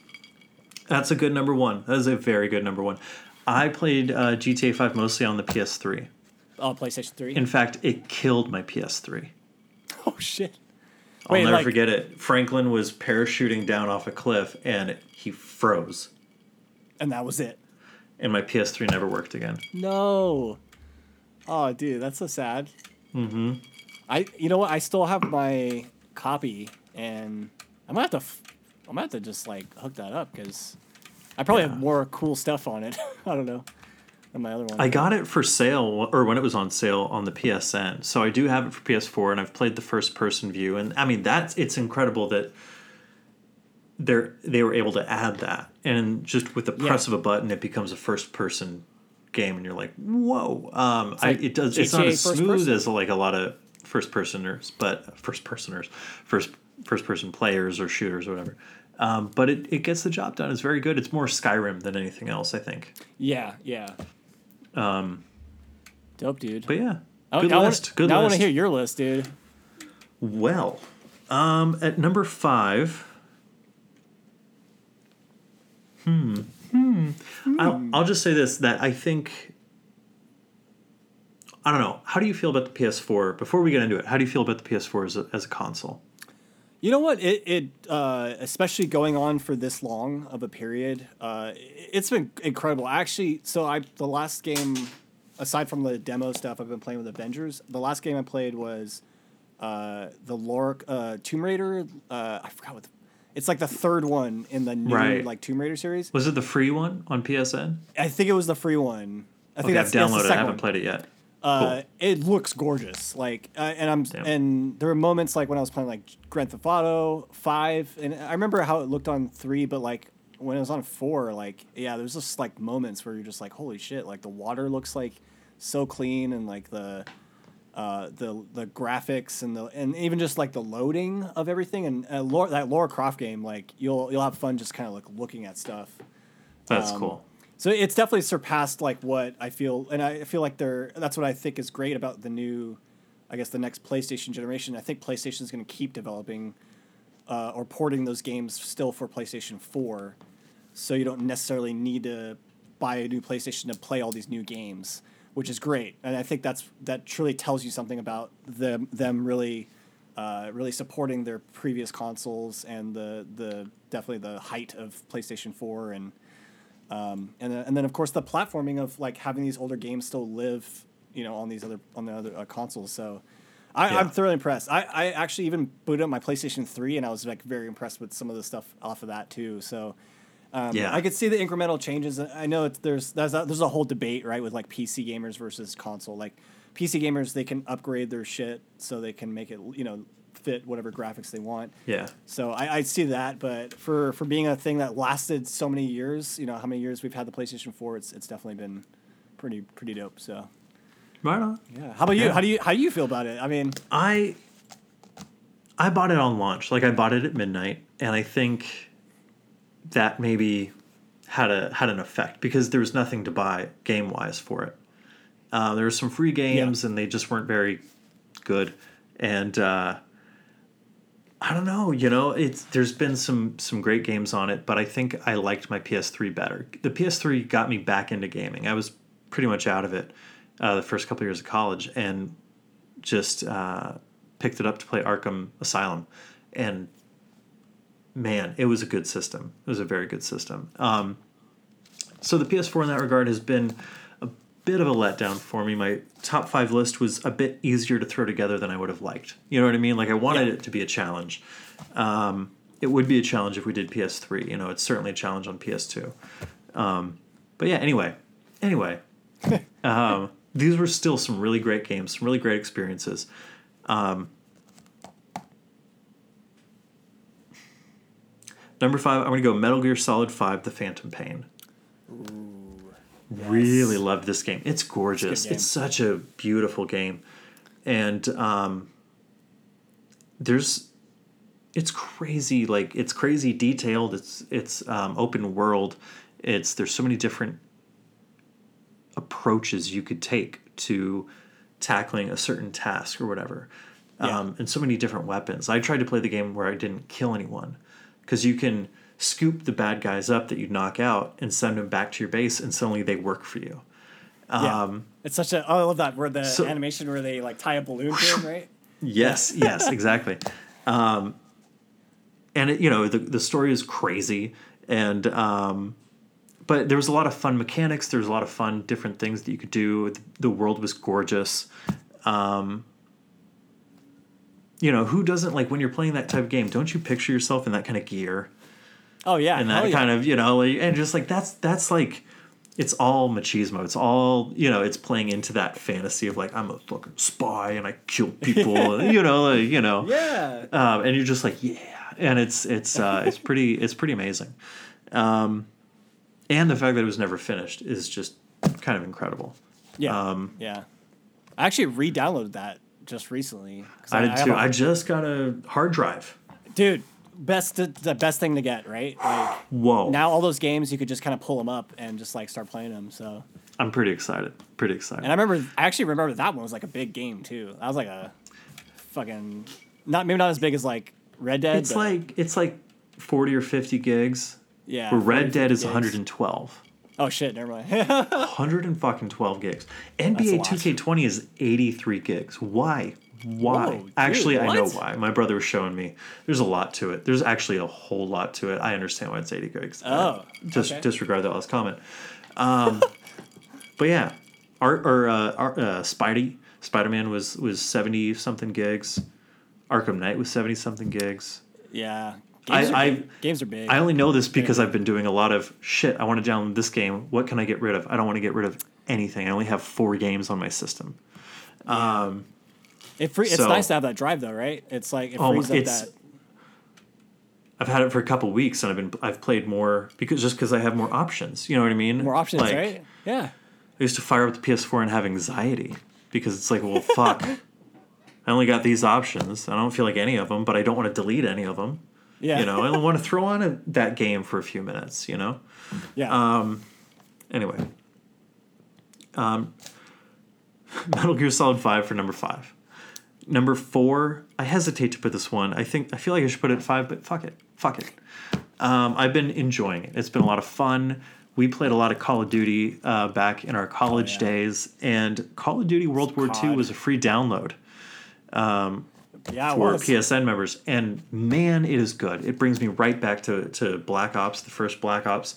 That's a good number one. That is a very good number one. I played uh, GTA Five mostly on the PS3. Oh, PlayStation Three. In fact, it killed my PS3. oh shit. I'll Wait, never like- forget it. Franklin was parachuting down off a cliff and he froze, And that was it. and my PS3 never worked again. No. Oh, dude, that's so sad. Mm-hmm. I, you know what? I still have my copy, and I'm gonna have to, f- I'm gonna have to just like hook that up because I probably Yeah. have more cool stuff on it. I don't know. Than my other one. I got it for sale, or when it was on sale on the PSN. So I do have it for PS4, and I've played the first person view, and I mean that's it's incredible that they're they were able to add that, and just with the press of a button, it becomes a first person game, and you're like, whoa! Um, I, like it does. It's not as smooth person. as like a lot of first personers, but first personers, first first person players or shooters or whatever. Um, but it, it gets the job done. It's very good. It's more Skyrim than anything else, I think. yeah, yeah. Um. Dope, dude. But yeah, I- good I wanna- list. good now I want to hear your list, dude. Well, um, at number five. Hmm. Hmm. I'll, I'll just say this that I think. I don't know. How do you feel about the PS4? Before we get into it, how do you feel about the PS4 as a, as a console? You know what? It, it uh, especially going on for this long of a period, uh, it's been incredible. Actually, so I the last game, aside from the demo stuff, I've been playing with Avengers. The last game I played was uh, the lore uh, Tomb Raider. Uh, I forgot what. The, it's like the third one in the new Right. like Tomb Raider series. Was it the free one on PSN? I think it was the free one. I think Okay, I've that's, that's the downloaded. it. I haven't one. played it yet. Uh, Cool. It looks gorgeous. Like, uh, and I'm Damn. and there were moments like when I was playing like Grand Theft Auto Five, and I remember how it looked on three, but like when it was on four, like yeah, there's just like moments where you're just like, holy shit! Like the water looks like so clean, and like the uh, the the graphics and the and even just like the loading of everything and uh, Lara, that Lara Croft game, like you'll you'll have fun just kind of like looking at stuff. That's um, cool. So it's definitely surpassed like what I feel, and I feel like they're. That's what I think is great about the new, I guess the next PlayStation generation. I think PlayStation is going to keep developing, uh, or porting those games still for PlayStation Four, so you don't necessarily need to buy a new PlayStation to play all these new games, which is great. And I think that's that truly tells you something about them them really, uh, really supporting their previous consoles and the the definitely the height of PlayStation Four and and then, and then of course the platforming of like having these older games still live you know on these other on the other uh, consoles so I, Yeah. I'm thoroughly impressed. I, I actually even booted up my PlayStation 3 and I was like very impressed with some of the stuff off of that too. So um, Yeah. I could see the incremental changes. I know it's, there's there's a, there's a whole debate right with like PC gamers versus console. Like PC gamers, they can upgrade their shit so they can make it you know fit whatever graphics they want. Yeah. So I, I see that, but for for being a thing that lasted so many years, you know how many years we've had the PlayStation Four, it's it's definitely been pretty pretty dope. So Right on. yeah, how about you? Yeah. How do you how do you feel about it? I mean, I I bought it on launch. Like I bought it at midnight, and I think that maybe had a had an effect because there was nothing to buy game wise for it. Uh, there were some free games, and they just weren't very good. And uh, I don't know, you know, it's there's been some some great games on it, but I think I liked my PS3 better. The PS3 got me back into gaming. I was pretty much out of it uh, the first couple years of college, and just uh, picked it up to play Arkham Asylum, and man, it was a good system. It was a very good system. Um, so the PS4 in that regard has been bit of a letdown for me. My top five list was a bit easier to throw together than I would have liked. You know what I mean? Like I wanted Yeah. it to be a challenge. Um, it would be a challenge if we did PS3. You know, it's certainly a challenge on PS2. Um, but yeah, anyway, anyway, um, these were still some really great games, some really great experiences. Um, number five, I'm going to go Metal Gear Solid 5 The Phantom Pain. Really loved this game. It's gorgeous. game. It's such a beautiful game. And um, there's it's crazy like it's crazy detailed it's it's um, open world it's there's so many different approaches you could take to tackling a certain task or whatever Yeah. um, and so many different weapons i tried to play the game where i didn't kill anyone because you can scoop the bad guys up that you knock out and send them back to your base and suddenly they work for you yeah, Um, it's such a. Oh, I love that where the so- animation where they like tie a balloon to him, right? Yes, yes, exactly. and it, you know the the story is crazy and um, but there was a lot of fun mechanics. There was a lot of fun different things that you could do. The world was gorgeous. Um, you know who doesn't like when you're playing that type of game? Don't you picture yourself in that kind of gear Oh yeah, and hell that yeah. kind of you know like, and just like that's that's like it's all machismo. It's all you know. It's playing into that fantasy of like I'm a fucking spy and I kill people. you know, like, you know yeah. um, and you're just like yeah and it's it's uh, it's pretty it's pretty amazing um, and the fact that it was never finished is just kind of incredible Yeah. um, yeah. I actually re-downloaded that just recently. i did have too i just got a hard drive dude, best the best thing to get, right? Like whoa now all those games you could just kind of pull them up and just like start playing them. So, i'm pretty excited pretty excited and I remember I actually remember that one was like a big game too. That was like a fucking not maybe not as big as like Red Dead. it's like it's like 40 or 50 gigs yeah, where red dead 50 is gigs. 112 Oh shit, never mind. 100 and fucking 12 gigs nba 2k20 is 83 gigs why why Whoa, dude, actually i know why my brother was showing me there's a lot to it there's actually a whole lot to it i understand why it's 80 gigs Oh, just okay. disregard that last comment um, but yeah art or uh, Ar- uh, spidey spider-man was was 70 something gigs arkham knight was 70 something gigs yeah, I- games, are, I- big. games are big. I only know this because I've been doing a lot of shit. I want to download this game. What can I get rid of? I don't want to get rid of anything. I only have four games on my system. It free, it's so- nice to have that drive though, right? It's like it Oh, frees up that. I've had it for a couple weeks, and I've been I've played more because just because I have more options. You know what I mean? More options, Like, right? Yeah. I used to fire up the PS4 and have anxiety because it's like, well, fuck. I only got these options. I don't feel like any of them, but I don't want to delete any of them. Yeah. You know, I want to throw on a, that game for a few minutes. You know. yeah. Um, Anyway, um, Metal Gear Solid Five for number five. Number four, I hesitate to put this one. I think I feel like I should put it at five, but fuck it, fuck it. Um, I've been enjoying it. It's been a lot of fun. We played a lot of Call of Duty uh, back in our college yeah. days, and Call of Duty World War II was a free download yeah. For was. PSN members, and man, it is good. It brings me right back to to Black Ops, the first Black Ops,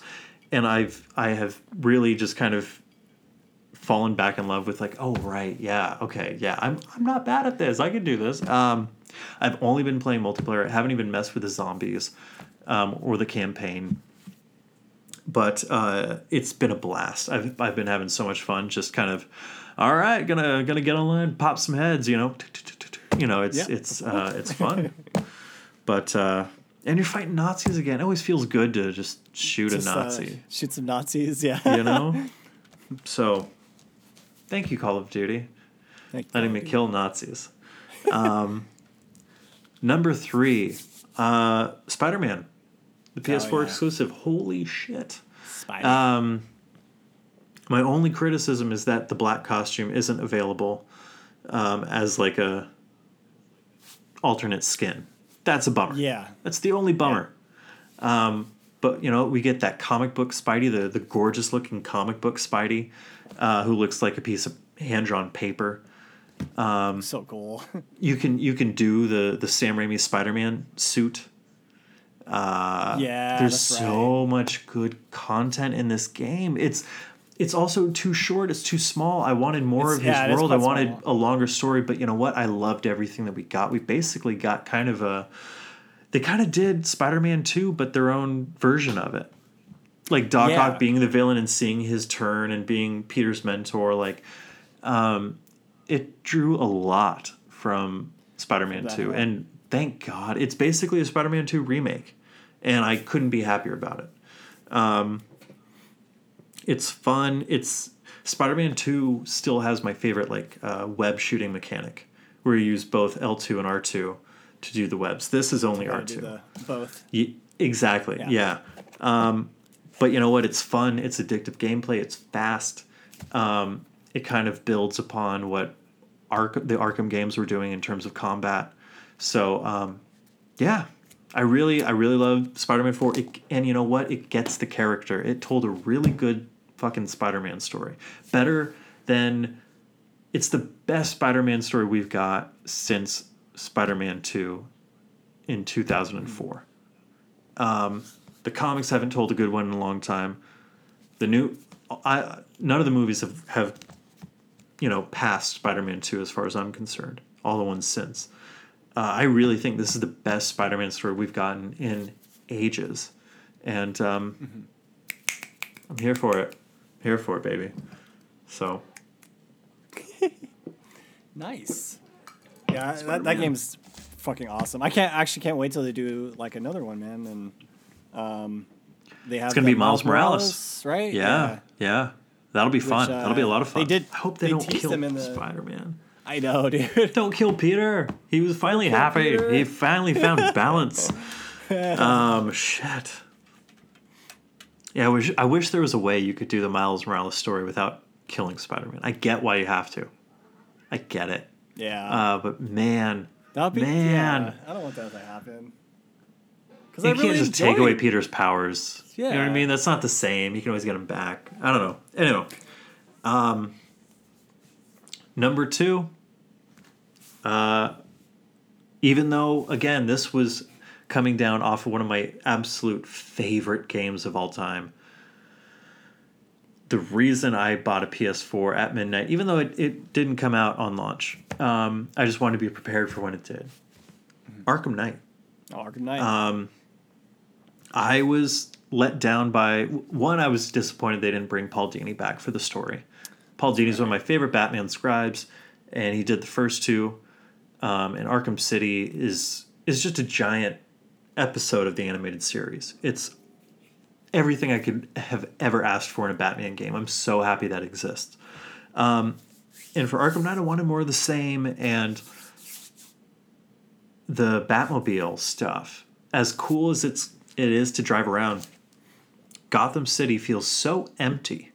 and I've I have really just kind of fallen back in love with like, oh right, yeah, okay, yeah, I'm I'm not bad at this. I can do this. Um, I've only been playing multiplayer. I haven't even messed with the zombies um, or the campaign. But uh, it's been a blast. I've, I've been having so much fun. Just kind of, all right, gonna gonna get online, pop some heads. You know, you know, it's Yeah. it's uh, it's fun. but uh, and you're fighting Nazis again. It always feels good to just shoot Just, a uh, Nazi. shoot some Nazis. Yeah. you know. So, thank you, Call of Duty, Like, letting me kill Nazis. Um, number three, uh, Spider Man, the PS4 Oh, yeah. exclusive. Holy shit. Spider. Um, my only criticism is that the black costume isn't available um, as like a alternate skin. That's a bummer. yeah. That's the only bummer. Um, but you know, we get that comic book Spidey, the the gorgeous looking comic book Spidey, uh, who looks like a piece of hand drawn paper. Um, So cool. You can you can do the the Sam Raimi Spider Man suit. Uh, yeah. there's so much good content in this game. It's it's also too short. It's too small. I wanted more It's- of his yeah, world. I wanted small. a longer story. But you know what? I loved everything that we got. We basically got kind of a. They kind of did Spider-Man 2, but their own version of it. Like Doc Yeah. Ock being the villain and seeing his turn and being Peter's mentor. Like, um, it drew a lot from Spider-Man 2, Definitely. and thank God it's basically a Spider-Man 2 remake, and I couldn't be happier about it. Um, it's fun. It's Spider-Man 2 still has my favorite like uh, web shooting mechanic, where you use both L2 and R2 to do the webs. This is only R2. both. Ye- exactly. Yeah. Yeah. Um, but you know what? It's fun. It's addictive gameplay. It's fast. Um, it kind of builds upon what Ark- the Arkham games were doing in terms of combat. So um, yeah, I really, I really love Spider-Man Four. It, and you know what? It gets the character. It told a really good fucking Spider-Man story. Better than. It's the best Spider-Man story we've got since Spider-Man Two in 2004. Um, the comics haven't told a good one in a long time. The new, I none of the movies have have, you know, passed Spider-Man 2 as far as I'm concerned. All the ones since. Uh, I really think this is the best Spider-Man story we've gotten in ages, and um, I'm here for it. Here for it, baby. So Nice. Yeah, that, that game's fucking awesome. I can't actually can't wait till they do like another one, man. And um, they have it's gonna be Miles Morales, right? Yeah, yeah, that'll be fun. uh, that'll be a lot of fun. they did- I hope they, they don't kill him in the- Spider-Man. I know, dude. Don't kill Peter. He was finally kill happy. Peter. He finally found balance. um, shit. Yeah, I wish I wish there was a way you could do the Miles Morales story without killing Spider-Man. I get why you have to. I get it. Yeah, Uh, but man, that'd be man. Yeah, I don't want that to happen. Because you I really can't just take away Peter's powers. You know what I mean? That's not the same. You can always get him back. I don't know. Anyway, um, number two. Uh, even though again this was coming down off of one of my absolute favorite games of all time. The reason I bought a PS4 at midnight, even though it, it didn't come out on launch, um, I just wanted to be prepared for when it did. Arkham Knight. Oh, Arkham Knight. Um, I was let down by one. I was disappointed they didn't bring Paul Dini back for the story. Paul Dini is one of my favorite Batman scribes, and he did the first two. Um, and Arkham City is is just a giant episode of the animated series. It's everything I could have ever asked for in a Batman game. I'm so happy that exists. Um, and for Arkham Knight, I wanted more of the same, and the Batmobile stuff, as cool as it's it is to drive around, Gotham City feels so empty.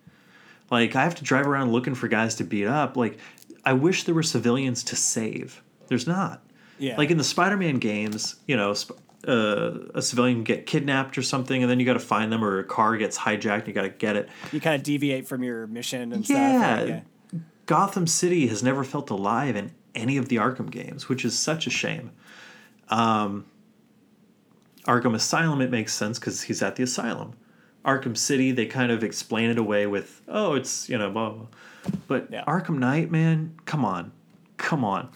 Like I have to drive around looking for guys to beat up. Like I wish there were civilians to save. There's not. yeah, Like in the Spider-Man games, you know, sp- uh, a civilian get kidnapped or something, and then you got to find them, or a car gets hijacked, you got to get it. you kind of deviate from your mission and Yeah. stuff. like, Gotham City has never felt alive in any of the Arkham games, which is such a shame. Um, Arkham Asylum, it makes sense because he's at the asylum. Arkham City, they kind of explain it away with, oh, it's, you know, blah, blah. But Yeah. Arkham Knight, man, come on. Come on.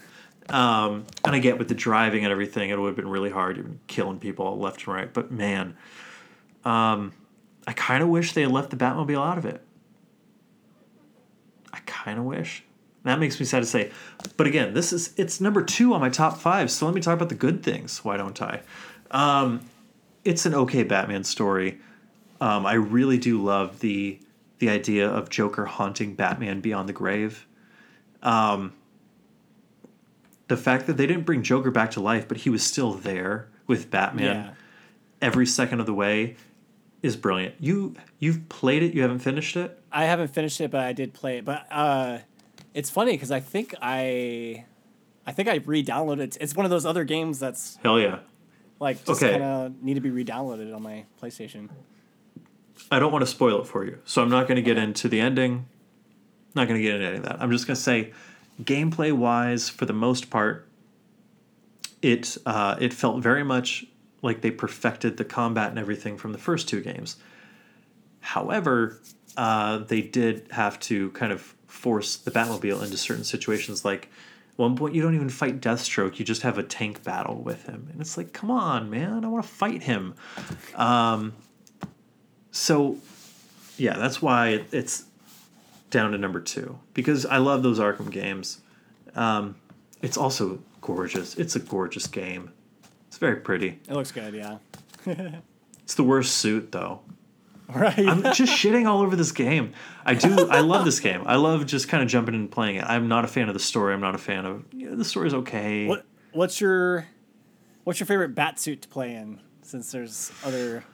Um, and I get with the driving and everything, it would have been really hard, even killing people left and right. But man, um, I kind of wish they had left the Batmobile out of it. I kind of wish. That makes me sad to say. But again, this is it's number two on my top five. So let me talk about the good things. Why don't I? Um, it's an okay Batman story. Um, I really do love the the idea of Joker haunting Batman beyond the grave. Um, the fact that they didn't bring Joker back to life, but he was still there with Batman Yeah. every second of the way is brilliant. You you've played it, you haven't finished it? I haven't finished it, but I did play it. But uh, it's funny because I think I, I think I re-downloaded. it. It's one of those other games that's Hell yeah. Like just Okay. kind of need to be re-downloaded on my PlayStation. I don't want to spoil it for you, so I'm not going to get into the ending. Not going to get into any of that. I'm just going to say, gameplay wise, for the most part, it uh, it felt very much like they perfected the combat and everything from the first two games. However, uh, they did have to kind of force the Batmobile into certain situations. Like one point, you don't even fight Deathstroke; you just have a tank battle with him, and it's like, come on, man, I want to fight him. Um, so, yeah, that's why it- it's down to number two because I love those Arkham games. Um, it's also gorgeous. It's a gorgeous game. It's very pretty. It looks good, yeah. It's the worst suit though. Right. I'm just shitting all over this game. I do. I love this game. I love just kind of jumping in and playing it. I'm not a fan of the story. I'm not a fan of yeah, the story's okay. what What's your What's your favorite bat suit to play in? Since there's other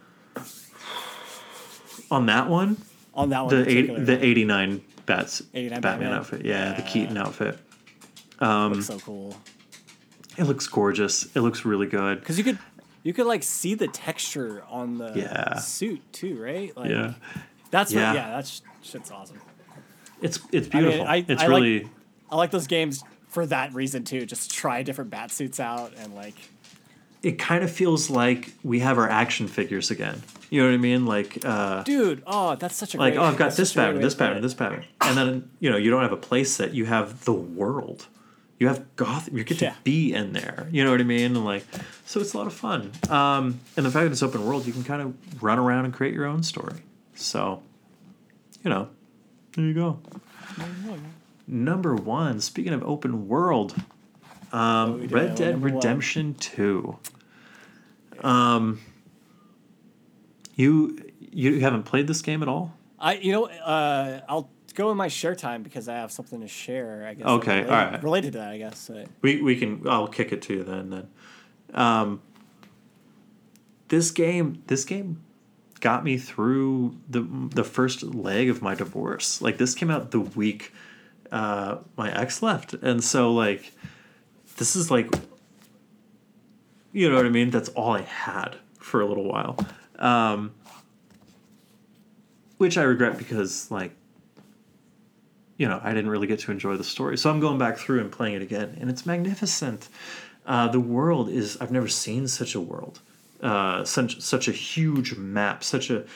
On that one, on that one. the eight, the 89 bats 89 Batman, Batman. outfit. Yeah, the Keaton outfit. looks um, so cool. It looks gorgeous. It looks really good. Because you could you could like see the texture on the Yeah. suit too, right? Like, Yeah. That's Yeah. what, yeah. That's shit's awesome. It's it's I mean, beautiful. I- it's I like- really I like those games for that reason too. Just try different bat suits out and like it kind of feels like we have our action figures again. You know what I mean? Like, uh, Dude, oh, that's such a like great, oh, I've got this such a great pattern, this pattern, this pattern, and then you know you don't have a play set. You have the world. You have goth. You get Yeah. to be in there. You know what I mean? And like, so it's a lot of fun. Um, and the fact that it's open world, you can kind of run around and create your own story. So, you know, there you go. Number one. Speaking of open world, um, do Red Dead number one. Redemption Two. Um, you you haven't played this game at all? I you know uh, I'll go in my share time because I have something to share. I guess Okay, related, alright. related to that. I guess. We we can. I'll kick it to you then. Then, um, this game this game got me through the the first leg of my divorce. Like this came out the week uh, my ex left, and so like this is like you know what I mean. That's all I had for a little while, um, which I regret because like you know, I didn't really get to enjoy the story. So I'm going back through and playing it again, and it's magnificent. Uh, the world is, I've never seen such a world, uh, such, such a huge map, such a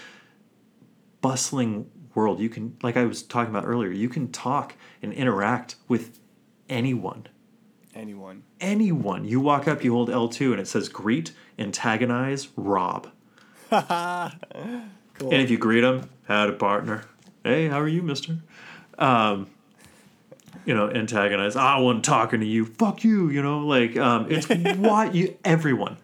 bustling world. You can, like I was talking about earlier, you can talk and interact with anyone. anyone. Anyone. You walk up, you hold L2, and it says greet, antagonize, rob. Cool. And if you greet them, had a partner. Hey, how are you, mister? Um, you know, antagonize. I wasn't talking to you. Fuck you. You know, like um, it's what you everyone,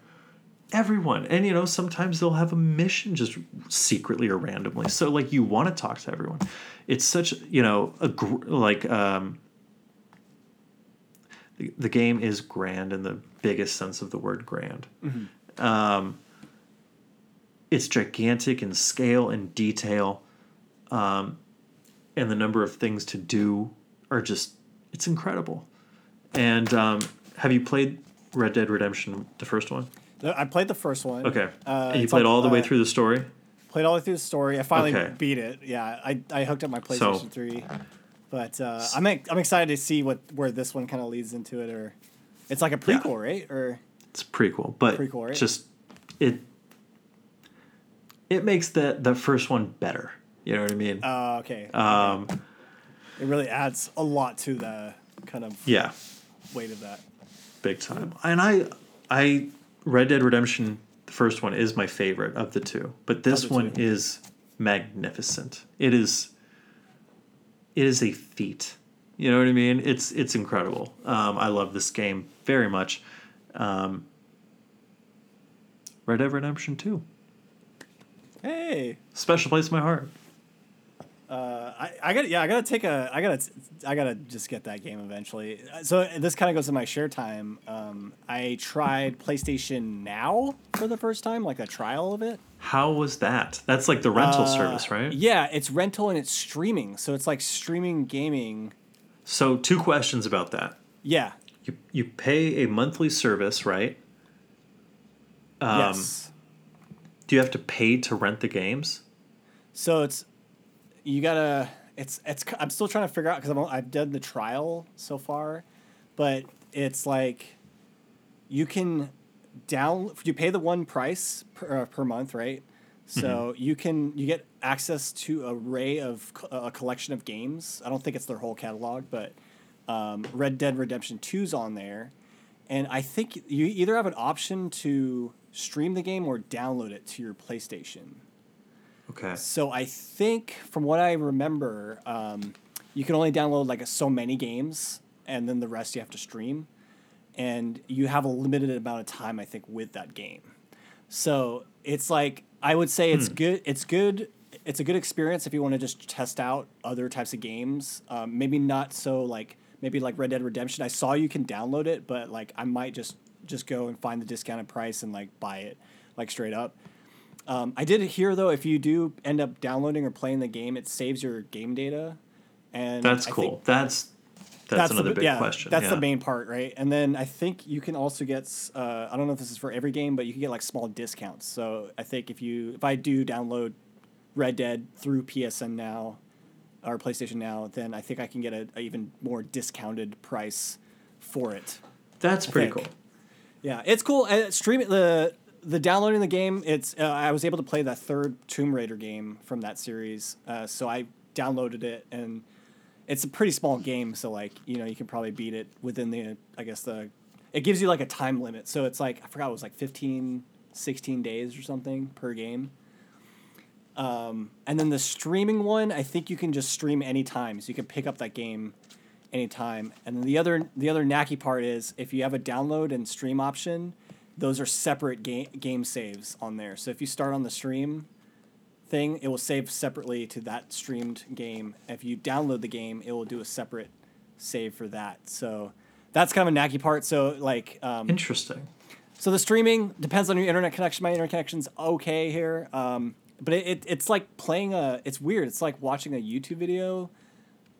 everyone, and you know sometimes they'll have a mission just secretly or randomly. So like you want to talk to everyone. It's such you know a gr- like um, the, the game is grand in the biggest sense of the word grand. Um, it's gigantic in scale and detail um, and the number of things to do are just it's incredible and um, have you played red dead redemption the first one I played the first one. okay Uh, and you played all the way uh, through the story Played all the way through the story. I finally Okay. beat it. Yeah, I, I hooked up my PlayStation So- Three, but uh, I'm I'm excited to see what where this one kind of leads into it. Or it's like a Yeah. prequel, right? Or it's prequel but Prequel, right? just it it makes the the first one better you know what i mean uh, okay, um, it really adds a lot to the kind of yeah weight of that. big time. And I, I, Red Dead Redemption, the first one is my favorite of the two, but this one two. is magnificent. It is, it is a feat. You know what I mean? It's it's incredible. Um, I love this game very much. Um, Red Dead Redemption Two, Hey, special place in my heart. Uh, I, I got yeah, I gotta take a I gotta I gotta just get that game eventually. So this kind of goes to my share time. Um, I tried PlayStation Now for the first time, like a trial of it. How was that? That's like the rental service, right? Uh, Yeah, it's rental and it's streaming, so it's like streaming gaming. So two questions about that. Yeah. You you pay a monthly service, right? Um, yes. Do you have to pay to rent the games? So it's you gotta. It's it's. I'm still trying to figure out because I've done the trial so far, but it's like you can down. You pay the one price per, uh, per month, right? So you can you get access to a array of a collection of games. I don't think it's their whole catalog, but um, Red Dead Redemption 2's on there, and I think you either have an option to stream the game or download it to your PlayStation. Okay. So I think, from what I remember, um, you can only download like so many games, and then the rest you have to stream, and you have a limited amount of time, I think, with that game. So it's like I would say it's good. It's good. It's a good experience if you want to just test out other types of games. Um, maybe not so like maybe like Red Dead Redemption. I saw you can download it, but like I might just just go and find the discounted price and like buy it like straight up. Um, I did hear though if you do end up downloading or playing the game, it saves your game data, and That's I cool. think that's that's, another the, big yeah, question. That's yeah. the main part, right? And then I think you can also get. Uh, I don't know if this is for every game, but you can get like small discounts. So I think if you if I do download Red Dead through PSN now or PlayStation Now, then I think I can get a, a even more discounted price for it. That's pretty think. cool. Yeah, it's cool. Uh, stream the the downloading the game. It's uh, I was able to play that third Tomb Raider game from that series. Uh, so I downloaded it and it's a pretty small game. So like you know you can probably beat it within the I guess the it gives you like a time limit. So it's like I forgot it was like 15, 16 days or something per game. Um, and then the streaming one, I think you can just stream anytime. So you can pick up that game anytime. And then the other the other knacky part is if you have a download and stream option, those are separate game game saves on there. So if you start on the stream thing, it will save separately to that streamed game. If you download the game, it will do a separate save for that. So that's kind of a knacky part. So like um, Interesting. so the streaming depends on your internet connection. My internet connection's okay here, um, but it, it it's like playing a. It's weird. It's like watching a YouTube video,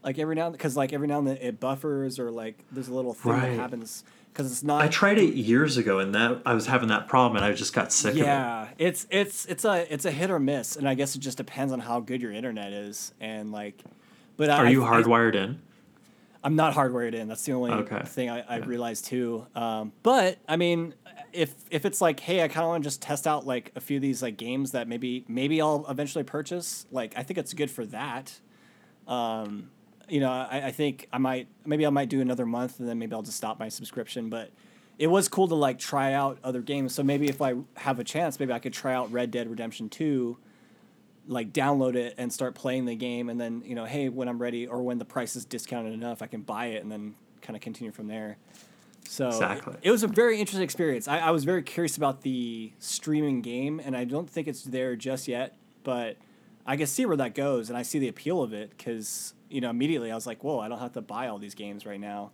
like every now because like every now and then it buffers or like there's a little thing Right. that happens because it's not. I tried it years ago, and that I was having that problem, and I just got sick of it. yeah, it's it's it's a it's a hit or miss, and I guess it just depends on how good your internet is and like. But Are I, you I- hardwired in? I'm not hardwired in. That's the only Okay. thing I, I realized too. Um, but I mean, if if it's like, hey, I kind of want to just test out like a few of these like games that maybe maybe I'll eventually purchase. Like, I think it's good for that. Um, you know, I, I think I might maybe I might do another month and then maybe I'll just stop my subscription. But it was cool to like try out other games. So maybe if I have a chance, maybe I could try out Red Dead Redemption Two like download it and start playing the game and then you know hey when i'm ready or when the price is discounted enough i can buy it and then kind of continue from there so Exactly. it, it was a very interesting experience I, I was very curious about the streaming game and i don't think it's there just yet but i can see where that goes and i see the appeal of it because you know immediately i was like whoa i don't have to buy all these games right now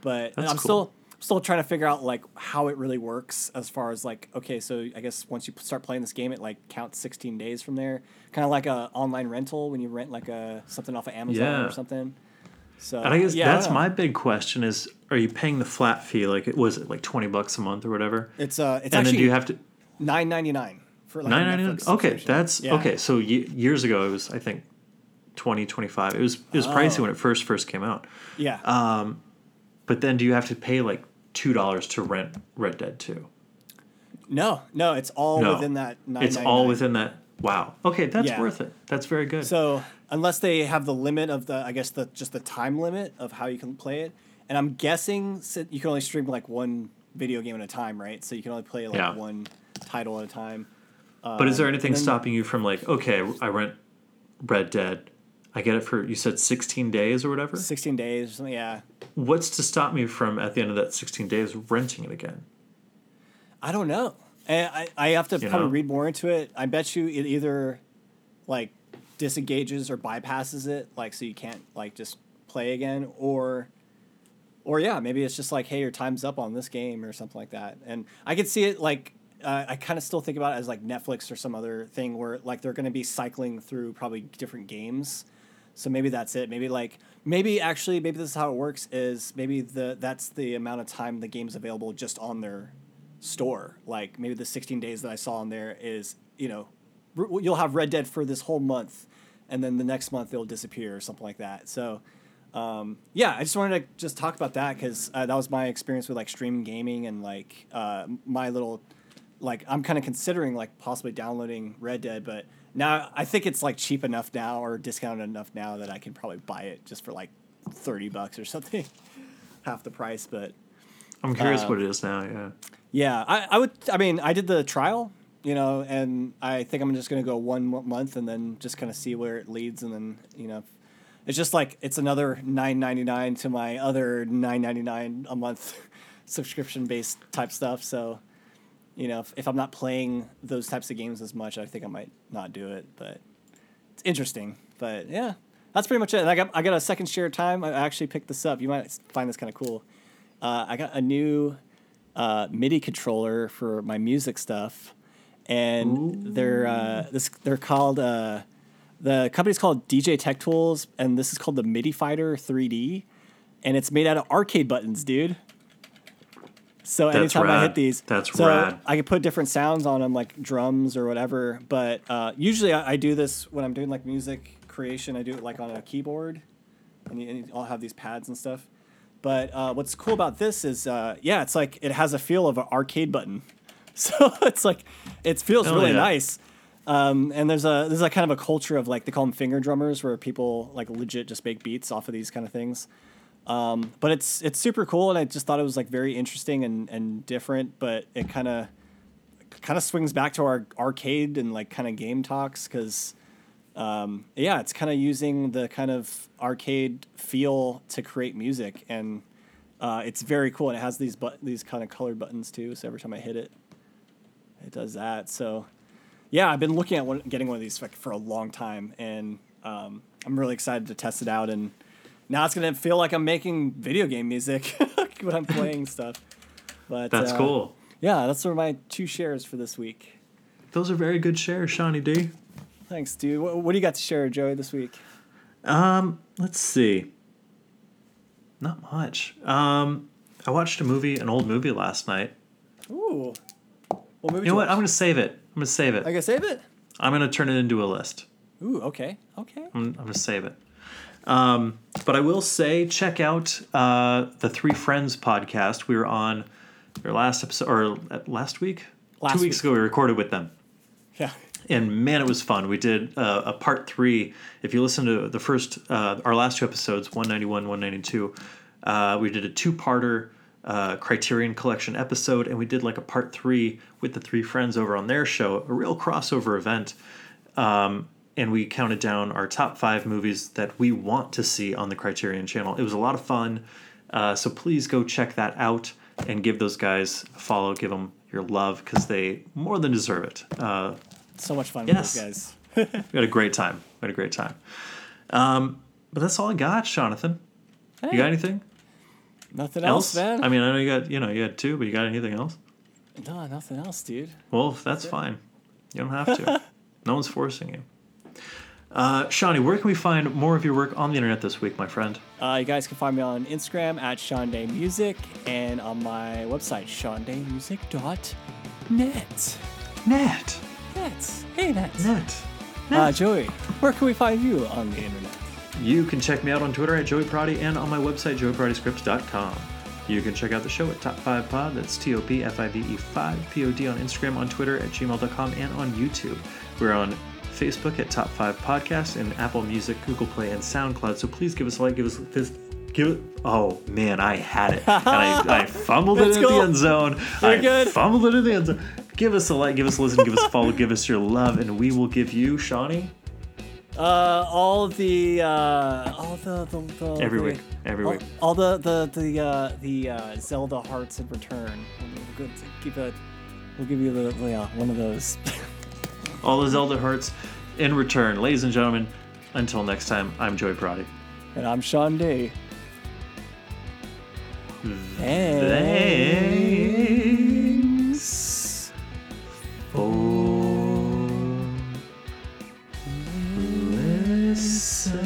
but i'm cool. still still trying to figure out like how it really works as far as like okay so i guess once you start playing this game it like counts 16 days from there kind of like a online rental when you rent like a something off of amazon Yeah. or something so And I guess yeah, that's don't my big question: is are you paying the flat fee? Like, it was it like twenty bucks a month or whatever? it's uh it's and actually then do you have to 9.99 for like nine ninety nine? Okay, that's Yeah. okay. So ye- years ago, it was I think 20, 25. It was it was pricey Oh. when it first first came out. yeah Uh, But then, do you have to pay like two dollars to rent Red Dead Two? no no it's all No, within that 9.99 It's all within that. Wow. Okay, that's Yeah. worth it. That's very good. So unless they have the limit of the, I guess the just the time limit of how you can play it, and I'm guessing you can only stream like one video game at a time, right? So you can only play like Yeah. one title at a time. but is there anything then- stopping you from like, okay, I rent Red Dead, I get it for you said sixteen days or whatever? 16 days or something. Yeah, What's to stop me from at the end of that sixteen days renting it again? I don't know. And I I have to You probably know? read more into it. I bet you it either like disengages or bypasses it, like so you can't like just play again, or or yeah, maybe it's just like, hey, your time's up on this game or something like that. And I could see it like uh, I kind of still think about it as like Netflix or some other thing where like they're going to be cycling through probably different games. So maybe that's it. Maybe like maybe actually maybe this is how it works is maybe the that's the amount of time the game's available just on their store. Like maybe the 16 days that I saw on there is, you know, you'll have Red Dead for this whole month and then the next month it'll disappear or something like that. So um, yeah, I just wanted to just talk about that because uh, that was my experience with like streaming gaming and like uh, my little like I'm kind of considering like possibly downloading Red Dead, but now I think it's like cheap enough now or discounted enough now that I can probably buy it just for like thirty bucks or something, half the price. But I'm curious Uh, what it is now. Yeah. yeah, I, I would. I mean, I did the trial, you know, and I think I'm just gonna go one mo- month and then just kind of see where it leads, and then you know, it's just like it's another nine ninety nine to my other nine ninety nine a month subscription based type stuff. So, you know, if, if I'm not playing those types of games as much, I think I might not do it. But it's interesting. But yeah, that's pretty much it. And I got I got a second share of time. I actually picked this up. You might find this kind of cool. Uh, I got a new uh, MIDI controller for my music stuff, and they're uh, this they're called uh, the company's called DJ Tech Tools, and this is called the MIDI Fighter 3D, and it's made out of arcade buttons, dude. So That's anytime I hit these, That's so rad. I can put different sounds on them, like drums or whatever. But uh, usually I, I do this when I'm doing like music creation. I do it like on a keyboard, and, you, and I'll have these pads and stuff. But uh, what's cool about this is, uh, yeah, it's like it has a feel of an arcade button. So it's like it feels Hell really yeah. nice. Um, and there's a there's a kind of a culture of like they call them finger drummers, where people like legit just make beats off of these kind of things. Um, but it's it's super cool, and I just thought it was like very interesting and, and different. But it kind of kind of swings back to our arcade and like kind of game talks because um, yeah, it's kind of using the kind of arcade feel to create music, and uh, it's very cool. And it has these but these kind of colored buttons too. So every time I hit it, it does that. So yeah, I've been looking at one, getting one of these like, for a long time, and um, I'm really excited to test it out. And now it's gonna feel like I'm making video game music when I'm playing stuff. But That's uh, cool. Yeah, that's were my two shares for this week. Those are very good shares, Shawnee D. Thanks, dude. What, what do you got to share, Joey, this week? Um, let's see. Not much. Um, I watched a movie, an old movie last night. Ooh. What movie? You know what? I'm gonna save it. I'm gonna save it. I gotta save it. I'm gonna turn it into a list. Ooh, okay, okay. I'm, I'm gonna save it. Um, but I will say, check out uh, the Three Friends podcast. We were on their last episode, or uh, last week, Last two weeks week. ago. We recorded with them, Yeah. and man, it was fun. We did uh, a part three. If you listen to the first, uh, our last two episodes, 191, 192, uh, we did a two-parter uh, Criterion Collection episode, and we did like a part three with the three friends over on their show, a real crossover event. Um, and we counted down our top five movies that we want to see on the Criterion channel. It was a lot of fun. Uh, so please go check that out and give those guys a follow, give them your love because they more than deserve it. Uh, So much fun Yes. with those guys. we had a great time. We had a great time. Um, but that's all I got, Jonathan. You got anything Nothing else? else, man. I mean, I know you got you know you had two, but you got anything else? no, nothing else, dude. Well, that's fine. You don't have to. no one's forcing you. Uh, Shawnee, where can we find more of your work on the internet this week, my friend? Uh, you guys can find me on Instagram at Sean Day Music and on my website, seandaymusic.net. Net. Net. Hey, Net. Net. Uh, Joey, where can we find you on the internet? You can check me out on Twitter at Joey Prodi and on my website, joeyprodiscripts.com. You can check out the show at Top 5 Pod, that's T O P F I V E 5 P O D on Instagram, on Twitter at gmail.com, and on YouTube. We're on Facebook at Top 5 Podcast and Apple Music, Google Play, and SoundCloud. So please give us a like, give us this. Give it. Oh man, I had it. And I, I fumbled it at go. the end zone. You're I good. fumbled it in the end zone. Give us a like, give us a listen, give us a follow, give us your love, and we will give you, Shawnee, Uh, all the uh, all the the, the every the- week. Every all, week. all the the the uh, the uh, Zelda hearts in return. We'll to give we'll give you the yeah one of those. all the Zelda hearts in return. Ladies and gentlemen, until next time, I'm Joey Prodi. and I'm Sean Day. Thanks for listening.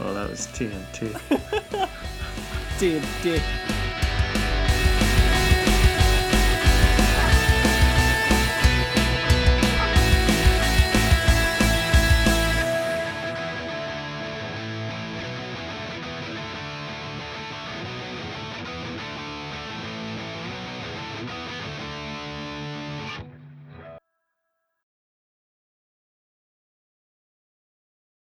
Oh, that was TNT. Did.